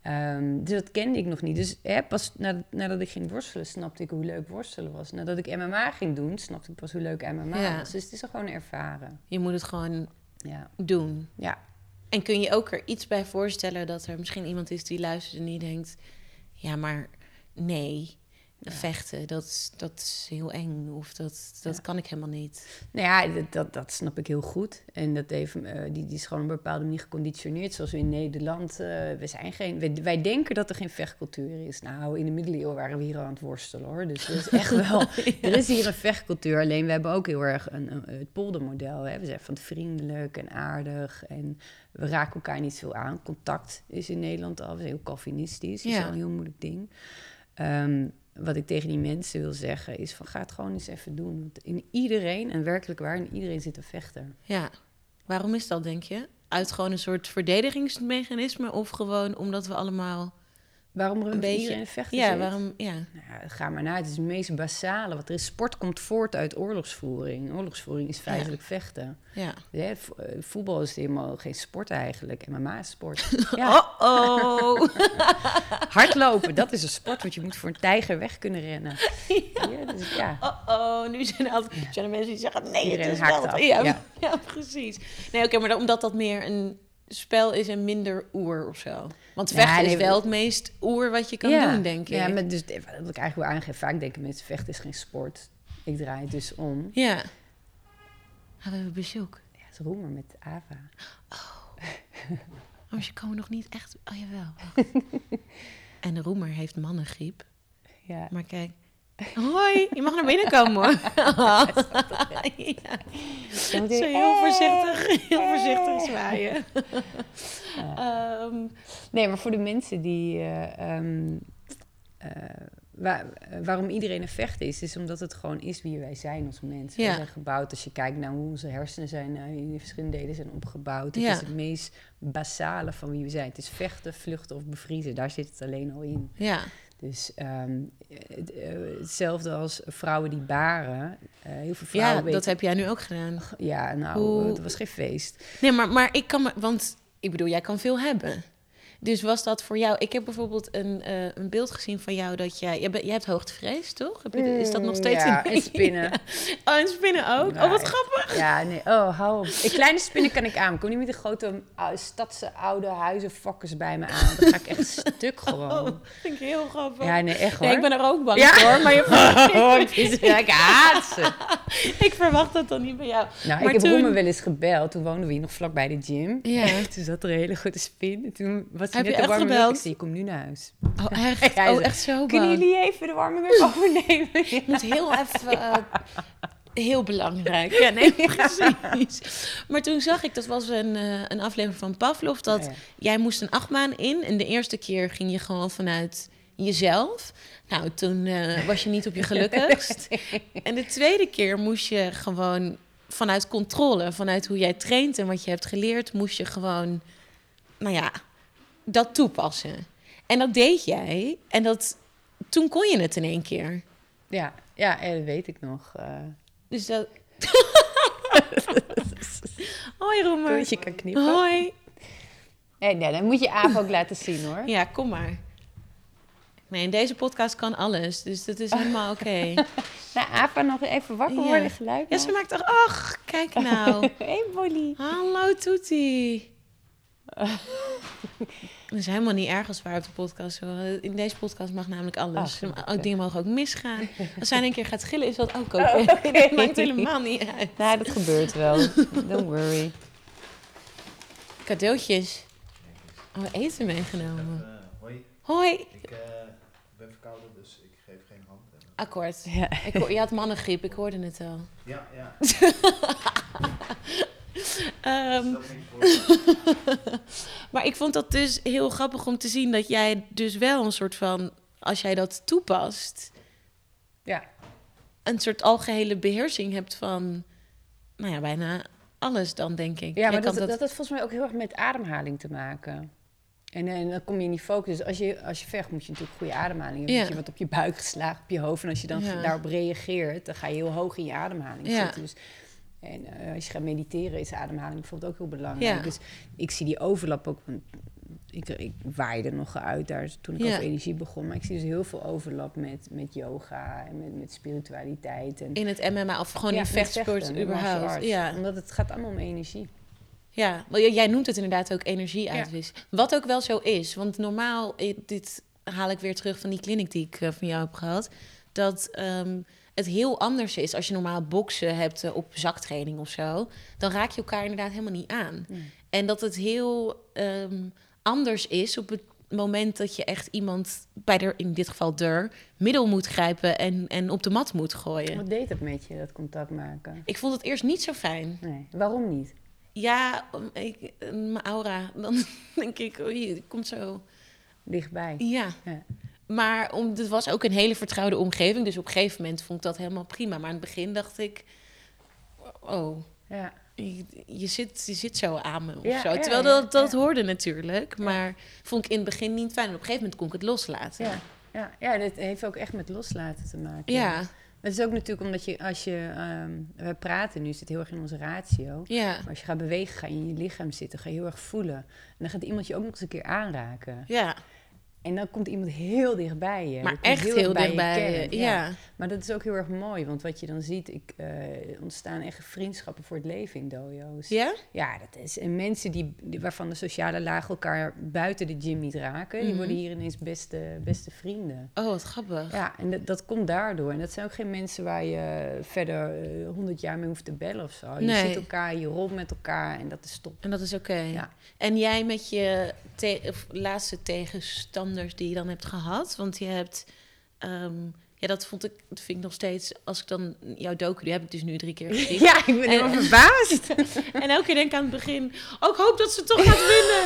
S2: Ehm, dus dat kende ik nog niet. Dus hè, pas nadat, nadat ik ging worstelen, snapte ik hoe leuk worstelen was. Nadat ik MMA ging doen, snapte ik pas hoe leuk MMA
S1: Ja.
S2: was. Dus het is er gewoon ervaren.
S1: Je moet het gewoon
S2: Ja,
S1: doen.
S2: ja.
S1: En kun je ook er iets bij voorstellen dat er misschien iemand is die luistert en die denkt: ja, maar nee, vechten, dat, is- dat is heel eng of dat, dat
S2: Ja.
S1: kan ik helemaal niet.
S2: Nou ja, dat, dat, dat snap ik heel goed. En dat heeft, eh, die, die is gewoon op een bepaalde manier geconditioneerd. Zoals we in Nederland. eh, we zijn geen, wij, wij denken dat er geen vechtcultuur is. Nou, in de middeleeuwen waren we hier aan het worstelen hoor. Dus dat is echt wel. Er is hier een vechtcultuur. Alleen we hebben ook heel erg een, een- het poldermodel. Hè. We zijn van het vriendelijk en aardig. En we raken elkaar niet veel aan. Contact is in Nederland al. Heel Calvinistisch. Dat is wel een heel moeilijk ding. Ehm, wat ik tegen die mensen wil zeggen is van ga het gewoon eens even doen. Want in iedereen, en werkelijk waar, in iedereen zit een vechter.
S1: Ja, waarom is dat, denk je? Uit gewoon een soort verdedigingsmechanisme of gewoon omdat we allemaal
S2: Waarom er
S1: een
S2: een
S1: beetje.
S2: een vechter
S1: ja,
S2: zit?
S1: waarom? Ja,
S2: Nou, ga maar naar. Het is het meest basale. Wat er is, sport komt voort uit oorlogsvoering. Oorlogsvoering is feitelijk vechten.
S1: ja.
S2: Eh, voetbal is helemaal geen sport eigenlijk. MMA is sport. Ja,
S1: Oh, oh.
S2: hardlopen, dat is een sport. Want je moet voor een tijger weg kunnen rennen. Ja, dus, ja.
S1: Oh, oh, nu zijn er, altijd, zijn er mensen die zeggen: nee,
S2: Iedereen
S1: het is wel. Ja,
S2: ja.
S1: ja. precies. Nee, oké, maar omdat dat meer een spel is en minder oer of zo. Want
S2: Ja,
S1: vechten
S2: nee,
S1: is wel het meest oer wat je kan
S2: ja.
S1: doen, denk ik.
S2: Ja, maar dus, wat ik eigenlijk wil aangeven. Vaak denken mensen, vechten is geen sport. Ik draai het dus om.
S1: Ja. Ah, we hebben bezoek.
S2: Ja, het is roemer met Ava.
S1: Oh, ze komen nog niet echt... Oh, jawel. en de roemer heeft mannengriep.
S2: Ja.
S1: Maar kijk... Hoi, je mag naar binnen komen hoor. ja. Zo heel voorzichtig, heel voorzichtig zwaaien. Ehm,
S2: Nee, maar voor de mensen die. eh, ehm, eh, waar- waarom iedereen een vechter is, is omdat het gewoon is wie wij zijn als mensen.
S1: Ja.
S2: We zijn gebouwd, als je kijkt naar hoe onze hersenen zijn, eh, in verschillende delen zijn opgebouwd. Het
S1: Ja.
S2: is het meest basale van wie we zijn. Het is vechten, vluchten of bevriezen. Daar zit het alleen al in.
S1: ja,
S2: Dus ehm, eh, hetzelfde als vrouwen die baren. Eh, heel veel
S1: ja
S2: vrouwen
S1: dat
S2: weten-
S1: heb jij nu ook gedaan.
S2: Ja, nou,
S1: Hoe-
S2: het was geen feest.
S1: Nee, maar, maar ik kan me... Want ik bedoel, jij kan veel hebben. Dus was dat voor jou... Ik heb bijvoorbeeld een, eh, een beeld gezien van jou dat jij... Jij, bent- jij hebt hoogtevrees, toch? Heb je, is dat nog steeds
S2: Mm, Ja,
S1: in
S2: en spinnen.
S1: Oh, en spinnen ook? Oh, wat grappig.
S2: Ja, nee. Oh, hou op. Ik, kleine spinnen kan ik aan. Ik kom niet met de grote uh, stadse oude huizenfokkers bij me aan. Dan ga ik echt stuk gewoon.
S1: Oh, vind ik heel grappig.
S2: Ja, nee, echt hoor.
S1: Nee, ik ben er ook bang
S2: Ja.
S1: voor, maar je,
S2: Oh, het is, ja, ik haat ze.
S1: ik verwacht dat dan niet bij jou.
S2: Nou,
S1: Maar
S2: ik heb
S1: toen-
S2: Roemer wel eens gebeld. Toen woonden we hier nog vlak bij de gym.
S1: Ja.
S2: Toen zat er een hele grote spin. En toen was
S1: Heb je echt
S2: warme
S1: gebeld?
S2: Ik kom nu naar huis.
S1: Oh, echt? Oh, echt zo
S2: Kunnen jullie even de warming up overnemen?
S1: Ik moet heel even... eh, heel belangrijk. Ja, nee, precies. Maar toen zag ik, dat was een, eh, een aflevering van Pavlov... dat
S2: Ja, ja.
S1: jij moest een achtbaan in. En de eerste keer ging je gewoon vanuit jezelf. Nou, toen eh, was je niet op je gelukkigst. En de tweede keer moest je gewoon vanuit controle, vanuit hoe jij traint en wat je hebt geleerd, moest je gewoon, nou ja, dat toepassen. En dat deed jij. En dat, toen kon je het in één keer.
S2: Ja, ja en dat weet ik nog. eh
S1: Dus dat. Hoi Roemer.
S2: dat je kan knippen.
S1: Hoi.
S2: Nee, nee, dan moet je Aaf ook laten zien hoor.
S1: Ja, kom maar. Nee, in deze podcast kan alles, dus dat is helemaal oké.
S2: Nou, Ava nog even wakker
S1: Ja.
S2: worden, geluid.
S1: Ja, ze maakt toch... Ach, kijk nou.
S2: hey, Molly.
S1: Hallo Toetie. Dat is helemaal niet erg als waar op de podcast. hoor. In deze podcast mag namelijk alles. Ook dingen mogen ook misgaan. Als zij een keer gaat gillen, is dat ook oké.
S2: Oh, oké.
S1: Dat maakt helemaal niet uit.
S2: Nou, dat gebeurt wel. Don't worry.
S1: Cadeautjes. Oh, eten meegenomen.
S3: Eh, hoi,
S1: Hoi.
S3: ik eh, ben verkouden, dus ik geef geen hand. En,
S1: Akkoord.
S2: Ja.
S1: Ik hoor, je had mannengriep, ik hoorde het al.
S3: ja, ja.
S1: Ehm,
S3: voor.
S1: maar ik vond dat dus heel grappig om te zien dat jij dus wel een soort van, als jij dat toepast,
S2: Ja.
S1: een soort algehele beheersing hebt van, nou ja, bijna alles dan, denk ik.
S2: Ja, maar dat, dat, heeft volgens mij ook heel erg met ademhaling te maken. En, en dan kom je in die focus. Dus als je, als je vecht, moet je natuurlijk goede ademhaling hebben.
S1: Ja.
S2: Moet je wat op je buik geslagen, op je hoofd. En als je dan
S1: Ja.
S2: daarop reageert, dan ga je heel hoog in je ademhaling
S1: Ja.
S2: zitten. Dus, en eh, als je gaat mediteren, is ademhaling bijvoorbeeld ook heel belangrijk.
S1: Ja.
S2: Dus ik zie die overlap ook. Ik, ik waaide nog uit daar toen ik
S1: Ja.
S2: over energie begon. Maar ik zie dus heel veel overlap met, met yoga en met, met spiritualiteit. En,
S1: In het MMA of gewoon
S2: Ja,
S1: in vechtsport
S2: vechten,
S1: überhaupt. Ja.
S2: Omdat het gaat allemaal om energie.
S1: Ja, jij noemt het inderdaad ook energieuitwisseling. Wat ook wel zo is, want normaal, dit haal ik weer terug van die clinic die ik eh, van jou heb gehad, dat ehm, het heel anders is als je normaal boksen hebt eh, op zaktraining of zo, dan raak je elkaar inderdaad helemaal niet aan.
S2: Nee.
S1: En dat het heel ehm, anders is op het moment dat je echt iemand bij de, in dit geval der, middel moet grijpen en, en op de mat moet gooien.
S2: Wat deed dat met je, dat contact maken?
S1: Ik vond het eerst niet zo fijn.
S2: Nee. Waarom niet?
S1: Ja, ik, eh, mijn aura. Dan denk ik, oei, het komt zo.
S2: Dichtbij.
S1: Ja.
S2: Ja.
S1: Maar om, het was ook een hele vertrouwde omgeving. Dus op een gegeven moment vond ik dat helemaal prima. Maar in het begin dacht ik, oh,
S2: Ja.
S1: je, je zit, je zit zo aan me of
S2: Ja,
S1: zo.
S2: ja,
S1: Terwijl dat, dat hoorde natuurlijk. Maar vond ik in het begin niet fijn. En op een gegeven moment kon ik het loslaten.
S2: Ja. Ja. ja, dit heeft ook echt met loslaten te maken.
S1: Ja,
S2: Het is ook natuurlijk omdat je, als je, ehm, we praten nu, zit heel erg in onze ratio.
S1: ja,
S2: Maar als je gaat bewegen, ga je in je lichaam zitten, ga je heel erg voelen. En dan gaat iemand je ook nog eens een keer aanraken.
S1: ja.
S2: En dan komt iemand heel dichtbij je.
S1: Maar echt heel
S2: je
S1: dichtbij. je. Ja.
S2: Maar dat is ook heel erg mooi, want wat je dan ziet, ik, eh, er ontstaan echt vriendschappen voor het leven in dojo's.
S1: Ja?
S2: Ja, dat is. En mensen die, waarvan de sociale laag elkaar buiten de gym niet raken, die
S1: Mhm.
S2: worden hier ineens beste, beste vrienden.
S1: Oh, wat grappig.
S2: Ja, en dat, dat komt daardoor. En dat zijn ook geen mensen waar je verder honderd jaar mee hoeft te bellen of zo. Je
S1: Nee.
S2: ziet elkaar, je rolt met elkaar en dat is top.
S1: En dat is oké.
S2: Ja.
S1: En jij met je te- laatste die je dan hebt gehad, want je hebt, ehm, ja, dat vond ik, dat vind ik nog steeds, als ik dan jouw docu, die heb ik dus nu drie keer gezien.
S2: Ja, ik ben
S1: En-
S2: helemaal verbaasd.
S1: En elke keer denk ik aan het begin, oh, ik hoop dat ze toch gaat winnen.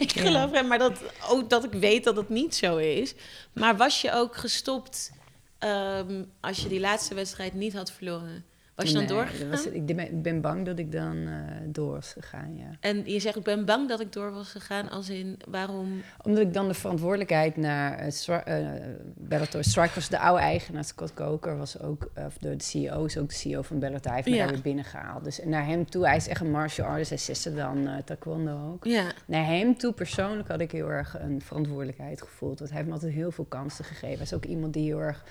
S1: ik geloof hem, maar dat, ook dat ik weet dat het niet zo is. Maar was je ook gestopt ehm, als je die laatste wedstrijd niet had verloren? Was je dan doorgegaan?
S2: was- ik ben- bang dat ik dan eh, door was gegaan, ja.
S1: En je zegt, ik ben bang dat ik door was gegaan, als in, waarom...
S2: Omdat ik dan de verantwoordelijkheid naar eh, Stri- eh, Bellator Strike was de oude eigenaar, Scott Coker, was ook, eh, of de CEO, is ook de CEO van Bellator. Hij heeft me
S1: Ja.
S2: daar weer binnengehaald. Dus naar hem toe, hij is echt een martial artist, hij zesde dan eh, taekwondo ook.
S1: Ja,
S2: Naar hem toe persoonlijk had ik heel erg een verantwoordelijkheid gevoeld. Want hij heeft me altijd heel veel kansen gegeven. Hij is ook iemand die heel erg...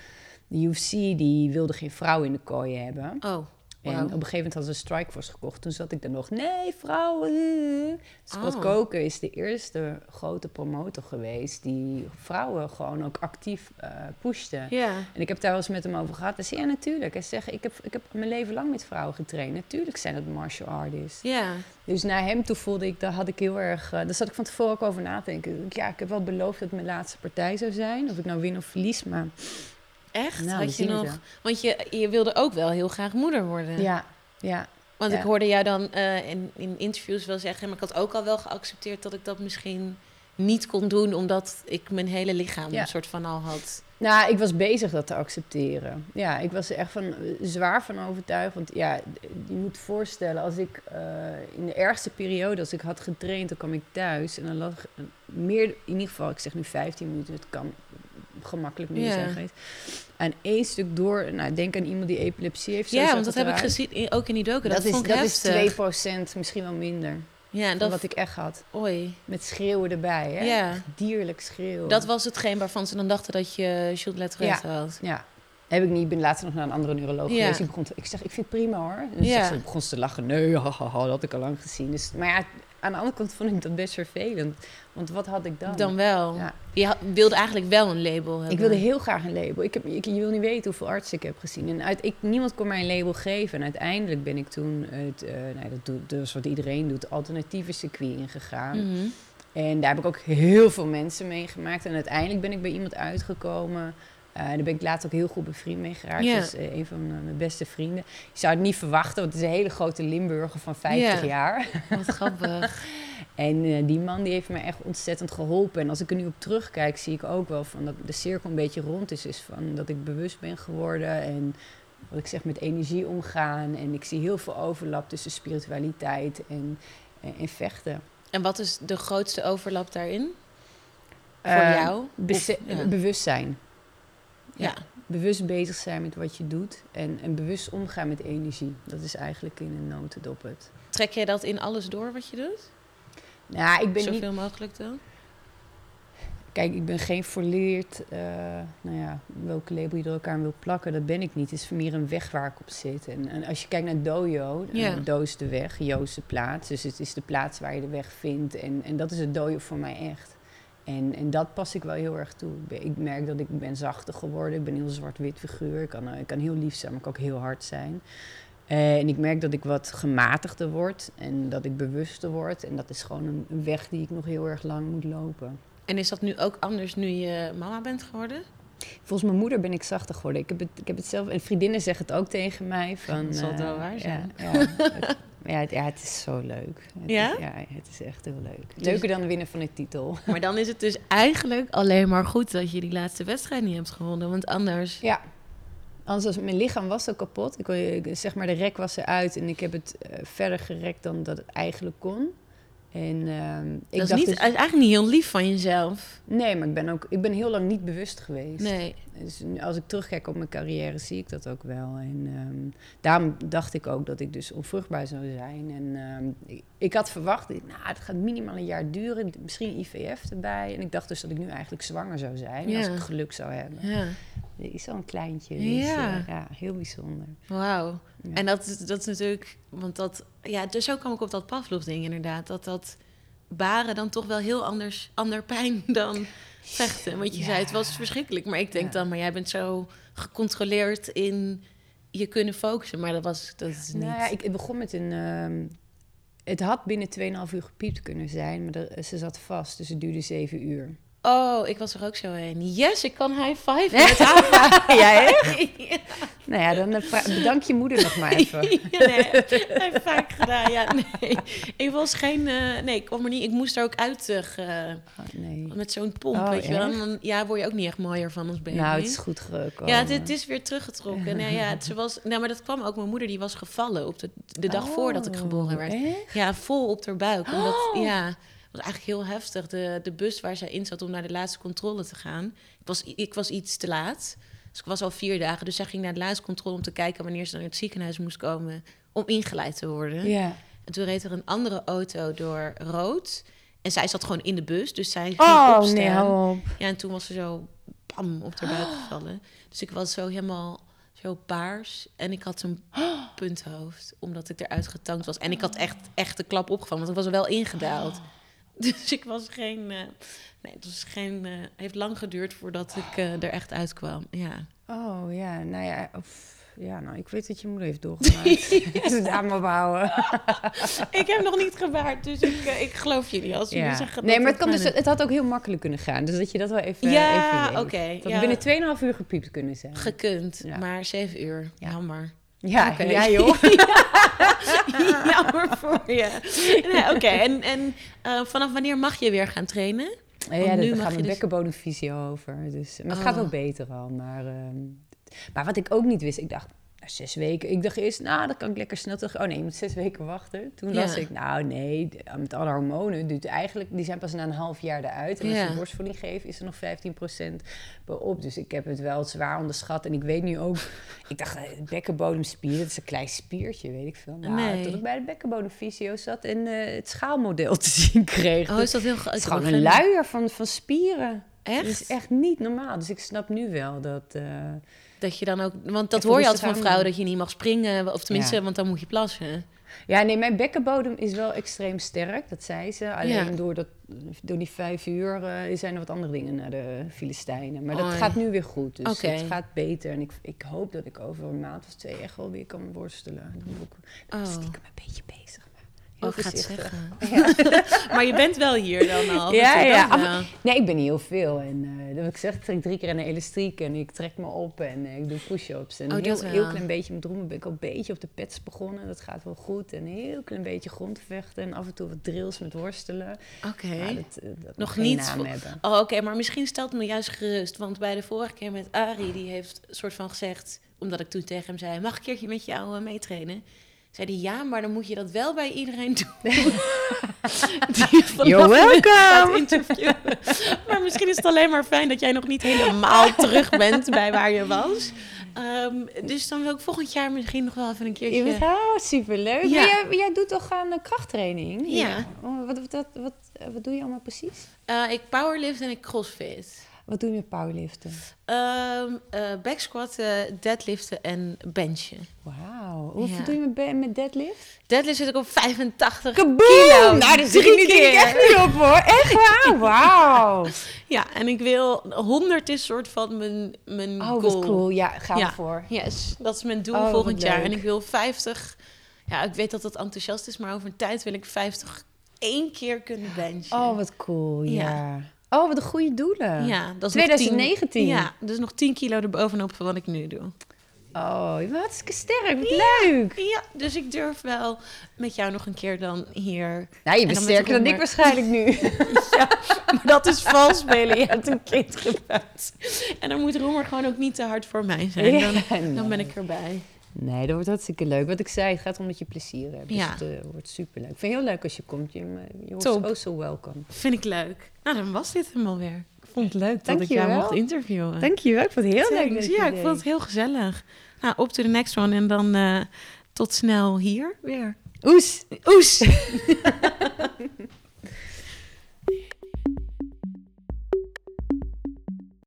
S2: De UFC, die wilde geen vrouw in de kooi hebben.
S1: oh,
S2: En op een gegeven moment hadden ze Strikeforce gekocht. Toen zat ik er nog, nee, vrouwen. Scott
S1: Oh.
S2: Coker is de eerste grote promotor geweest... die vrouwen gewoon ook actief eh pushte.
S1: Ja,
S2: En ik heb daar wel eens met hem over gehad. Hij zei, ja, natuurlijk. Hij zegt, ik heb, ik heb mijn leven lang met vrouwen getraind. Natuurlijk zijn het martial artists.
S1: ja,
S2: Dus naar hem toe voelde ik, daar had ik heel erg... eh, daar zat ik van tevoren ook over na te denken. Ja, ik heb wel beloofd dat het mijn laatste partij zou zijn. Of ik nou win of verlies, maar...
S1: echt?
S2: Nou,
S1: Had je nog... Want je, je wilde ook wel heel graag moeder worden.
S2: Ja, ja.
S1: Want
S2: ja.
S1: ik hoorde jou dan eh, in, in interviews wel zeggen... maar ik had ook al wel geaccepteerd dat ik dat misschien niet kon doen... omdat ik mijn hele lichaam
S2: Ja.
S1: een soort van al had...
S2: Nou, ik was bezig dat te accepteren. Ja, ik was er echt van, eh, zwaar van overtuigd. Want ja, je moet voorstellen, als ik eh, in de ergste periode, als ik had getraind, dan kwam ik thuis. En dan lag meer, in ieder geval, ik zeg nu 15 minuten, het kan gemakkelijk meer
S1: Ja.
S2: zijn geweest. En één stuk door, nou, denk aan iemand die epilepsie heeft.
S1: Ja, want dat heb ik gezien, ook in die docu. Dat,
S2: Dat, is,
S1: vond ik
S2: dat is
S1: heftig.
S2: 2%, misschien wel minder.
S1: Ja,
S2: Van
S1: dat...
S2: wat ik echt had.
S1: Oei.
S2: Met schreeuwen erbij, hè?
S1: Ja.
S2: Dierlijk schreeuwen.
S1: Dat was hetgeen waarvan ze dan dachten dat je Jules Letret had.
S2: Ja. Heb ik niet. Ik ben laatst nog naar een andere neuroloog
S1: Ja.
S2: geweest. Ik, begon te- ik zeg, ik vind het prima hoor. En
S1: Ja.
S2: ze begon ze te lachen. Nee, dat had ik al lang gezien. Dus, maar ja, aan de andere kant vond ik dat best vervelend. Want wat had ik dan?
S1: Dan wel.
S2: Ja.
S1: Je had- wilde eigenlijk wel een label hebben.
S2: Ik wilde heel graag een label. Ik heb, ik, je wil niet weten hoeveel artsen ik heb gezien. En uit, ik, niemand kon mij een label geven. En uiteindelijk ben ik toen, het, eh nou, dat, doet, is wat iedereen doet, alternatieve circuit ingegaan.
S1: Mhm.
S2: En daar heb ik ook heel veel mensen meegemaakt. En uiteindelijk ben ik bij iemand uitgekomen. Eh, daar ben ik later ook heel goed bevriend mee geraakt. Is eh, een van mijn beste vrienden. Je zou het niet verwachten, want het is een hele grote Limburger van 50
S1: Ja.
S2: jaar.
S1: Wat grappig.
S2: En eh, die man die heeft me echt ontzettend geholpen. En als ik er nu op terugkijk, zie ik ook wel van dat de cirkel een beetje rond is. is van dat ik bewust ben geworden en wat ik zeg met energie omgaan. En ik zie heel veel overlap tussen spiritualiteit en, en, en vechten.
S1: En wat is de grootste overlap daarin? Voor jou?
S2: Bese-
S1: Of- ja.
S2: Bewustzijn.
S1: Ja.
S2: Bewust bezig zijn met wat je doet en, en bewust omgaan met energie. Dat is eigenlijk in een notendop het.
S1: Trek jij dat in alles door wat je doet?
S2: Nou, ik ben niet
S1: Zoveel mogelijk dan?
S2: Kijk, ik ben geen volleerd, eh, nou ja, welke label je er elkaar aan wil plakken, dat ben ik niet. Het is meer een weg waar ik op zit. En, en als je kijkt naar Dojo, eh,
S1: Ja.
S2: Do is de weg, Jo is de plaats. Dus het is de plaats waar je de weg vindt. En, en dat is het Dojo voor mij echt. En, en dat pas ik wel heel erg toe. Ik, merk dat ik ben zachter geworden. Ik ben een heel zwart-wit figuur. Ik kan, eh, ik kan heel lief zijn, maar ik kan ook heel hard zijn. Eh, en ik merk dat ik wat gematigder word en dat ik bewuster word. En dat is gewoon een, een weg die ik nog heel erg lang moet lopen.
S1: En is dat nu ook anders nu je mama bent geworden?
S2: Volgens mijn moeder ben ik zachter geworden. Ik heb het, ik heb het zelf... En vriendinnen zeggen het ook tegen mij. Van,
S1: Dat zal
S2: eh,
S1: wel waar zijn.
S2: Ja, ja, het, ja, het, ja, het is zo leuk. Het
S1: Ja?
S2: Is, ja, het is echt heel leuk.
S1: Dus-
S2: Leuker dan winnen van de titel.
S1: Maar dan is het dus eigenlijk alleen maar goed dat je die laatste wedstrijd niet hebt gewonnen. Want anders...
S2: Ja. Anders was mijn lichaam was zo kapot. Ik, ik- zeg maar, de rek was eruit en ik heb het eh, verder gerekt dan dat het eigenlijk kon. En ehm, ik
S1: dat is niet,
S2: dus-
S1: eigenlijk niet heel lief van jezelf.
S2: Nee, maar ik ben ook ik ben heel lang niet bewust geweest.
S1: Nee.
S2: Dus als ik terugkijk op mijn carrière, zie ik dat ook wel. En ehm, daarom dacht ik ook dat ik dus onvruchtbaar zou zijn. En ehm, ik, ik had verwacht, nou, het gaat minimaal een jaar duren. Misschien IVF erbij. En ik dacht dus dat ik nu eigenlijk zwanger zou zijn.
S1: Ja.
S2: Als ik geluk zou hebben.
S1: Ja.
S2: Is al een kleintje. Dus,
S1: Ja.
S2: eh, ja, heel bijzonder.
S1: Wauw.
S2: Ja.
S1: En dat, is- dat is natuurlijk... Want dat... Ja, dus zo kwam ik op dat Pavlov-ding inderdaad. Dat dat baren dan toch wel heel anders... Ander pijn dan vechten. Want je
S2: Ja.
S1: zei, het was verschrikkelijk. Maar ik denk dan, maar jij bent zo gecontroleerd in je kunnen focussen. Maar dat was dat is niet...
S2: Nou ja, ik, het begon met een... ehm, het had binnen 2,5 uur gepiept kunnen zijn, maar er- ze zat vast. Dus het duurde 7 uur.
S1: Oh, ik was er ook zo heen. Yes, ik kan high five met Ava.
S2: Ja,
S1: ja,
S2: Nou ja, dan eh, bedank je moeder nog maar even.
S1: nee, heb ik vaak gedaan. Ja, nee. Ik was geen... eh, nee, ik kwam er niet... Ik moest er ook uit eh,
S2: Oh, nee.
S1: met zo'n pomp,
S2: Oh,
S1: weet je wel. Dan ja, word je ook niet echt mooier van als baby.
S2: Nou, het is goed gekomen.
S1: ja, het, is weer teruggetrokken. Nee, ja, het, ze was, nou, maar dat kwam ook. Mijn moeder die was gevallen op de, de dag voordat ik geboren werd.
S2: Oh, echt?
S1: Ja, vol op haar buik. Omdat, ja, het was eigenlijk heel heftig. De, de bus waar zij in zat om naar de laatste controle te gaan. Ik was, ik was iets te laat. Dus ik was al vier dagen. Dus zij ging naar de laatste controle om te kijken wanneer ze naar het ziekenhuis moest komen. Om ingeleid te worden.
S2: Ja.
S1: En toen reed er een andere auto door rood. En zij zat gewoon in de bus. Dus zij ging
S2: Oh,
S1: opstaan.
S2: nee, hou op.
S1: Ja, en toen was ze zo bam op haar buik gevallen. Dus ik was zo helemaal zo paars. En ik had een punthoofd, omdat ik eruit getankt was. En ik had echt, echt de klap opgevangen, want ik was er wel ingedaald. Dus ik was geen... eh, nee, het was geen... eh, heeft lang geduurd voordat ik eh, er echt uitkwam. Ja.
S2: Oh, ja. Nou ja, of, ja, nou, ik weet dat je moeder heeft doorgemaakt. Ze daar maar behouden.
S1: ik heb nog niet gebaard, dus ik, ik geloof jullie als jullie
S2: Ja.
S1: zeggen...
S2: Nee, maar het, kan dus, het had ook heel makkelijk kunnen gaan. Dus dat je dat wel even
S1: Ja, oké,
S2: Dat
S1: ja.
S2: binnen 2,5 uur gepiept kunnen zijn.
S1: gekund, maar zeven uur.
S2: Ja.
S1: Jammer.
S2: Ja,
S1: Oké.
S2: ja, joh.
S1: Jammer voor je. Nee, Oké, en, en eh, vanaf wanneer mag je weer gaan trainen? Want
S2: ja
S1: nu
S2: daar gaat mijn
S1: dus-
S2: bekkenbodemfysio over. Dus, maar het gaat
S1: Oh.
S2: wel beter al. Maar, ehm, maar wat ik ook niet wist, ik dacht, zes weken. Ik dacht eerst, nou, dan kan ik lekker snel terug. Oh nee, je moet zes weken wachten. Toen
S1: Ja.
S2: las ik, nou nee, de- met alle hormonen duurt eigenlijk, die zijn pas na een half jaar eruit. En als
S1: Ja.
S2: je borstvoeding geeft, is er nog 15% op. Dus ik heb het wel zwaar onderschat. En ik weet nu ook, ik dacht, eh, bekkenbodemspier, dat is een klein spiertje, weet ik veel. Nou,
S1: Nee.
S2: Tot ik bij de bekkenbodemfysio zat en eh, het schaalmodel te zien kreeg.
S1: Oh, is dat heel...
S2: Het is gewoon een luier van, van spieren.
S1: Echt?
S2: Het is echt niet normaal. Dus ik snap nu wel dat... eh,
S1: Dat je dan ook... Want dat hoor je altijd van vrouwen, dat je niet mag springen. Of tenminste,
S2: Ja.
S1: want dan moet je plassen.
S2: Ja, nee, mijn bekkenbodem is wel extreem sterk. Dat zei ze. Alleen
S1: Ja.
S2: door, dat, door die vijf uur eh, zijn er wat andere dingen naar de Filistijnen. Maar dat gaat nu weer goed. Dus het gaat beter. En ik, ik hoop dat ik over een maand of twee echt wel weer kan worstelen. Dan ik ben ik
S1: Oh.
S2: stiekem een beetje bezig.
S1: Ik ga het zeggen. maar je bent wel hier dan al.
S2: Ja, ja. Af-. Nee, ik ben niet heel veel. En dat heb ik gezegd, ik trek drie keer aan de elastiek en ik trek me op en eh, ik doe push-ups. En
S1: Oh,
S2: heel, heel klein beetje met roemen ben ik al een beetje op de pets begonnen. Dat gaat wel goed. En een heel klein beetje grondvechten en af en toe wat drills met worstelen.
S1: Oké.
S2: Dat, eh, dat
S1: Nog niet. Oh, oké, maar misschien stelt me juist gerust. Want bij de vorige keer met Ari, die heeft een soort van gezegd... omdat ik toen tegen hem zei, mag ik een keertje met jou meetrainen? Zei hij, ja, maar dan moet je dat wel bij iedereen doen. Die
S2: You're welcome.
S1: maar misschien is het alleen maar fijn dat jij nog niet helemaal terug bent bij waar je was. Ehm, dus dan wil ik volgend jaar misschien nog wel even een keertje...
S2: oh, superleuk.
S1: Ja.
S2: Jij, jij doet toch aan krachttraining?
S1: Ja.
S2: Oh, wat, wat, wat, wat, wat doe je allemaal precies?
S1: Eh, ik powerlift en ik crossfit.
S2: Wat doe je met powerliften?
S1: Eh backsquatten, deadliften en benchen.
S2: Wauw. Hoeveel
S1: Ja.
S2: doe je met, met deadlift?
S1: Deadlift zit ik op 85
S2: Kaboom!
S1: kilo.
S2: Nou, daar zit ik
S1: keer.
S2: echt niet op hoor. Echt waar? Wauw.
S1: Ja, en ik wil... 100 is soort van mijn, mijn
S2: Oh,
S1: goal.
S2: wat cool. Ja, gaan
S1: Ja.
S2: voor.
S1: Yes, dat is mijn doel
S2: Oh,
S1: volgend jaar. En ik wil 50... Ja, ik weet dat dat enthousiast is, maar over een tijd wil ik 50 één keer kunnen benchen.
S2: Oh, wat cool. Ja.
S1: Ja.
S2: Oh, wat een goede doelen.
S1: ja, dat is nog
S2: 2019.
S1: 10 ja, dus nog 10 kilo erbovenop van wat ik nu doe.
S2: Oh, je bent hartstikke sterk. Wat leuk.
S1: Ja, dus ik durf wel met jou nog een keer dan hier
S2: Nou, je
S1: En
S2: bent
S1: dan
S2: sterker dan ik waarschijnlijk nu.
S1: Maar dat is vals spelen. Je hebt een kind. En dan moet Roemer gewoon ook niet te hard voor mij zijn. Dan,
S2: Ja,
S1: dan ben ik erbij.
S2: Nee, dat wordt hartstikke leuk. Wat ik zei, het gaat om dat je plezier hebt. Dus
S1: Ja.
S2: het eh, wordt super leuk. Ik vind het heel leuk als je komt. Je, je wordt
S1: Top.
S2: oh so welcome.
S1: Vind ik leuk. Nou, dan was dit hem alweer. Ik vond het leuk dat ik jou mocht interviewen.
S2: Dankjewel. Ik vond het heel leuk.
S1: Ja, ik vond het heel gezellig. Nou, op to the next one. En dan eh, tot snel hier weer.
S2: Oes.
S1: Oes!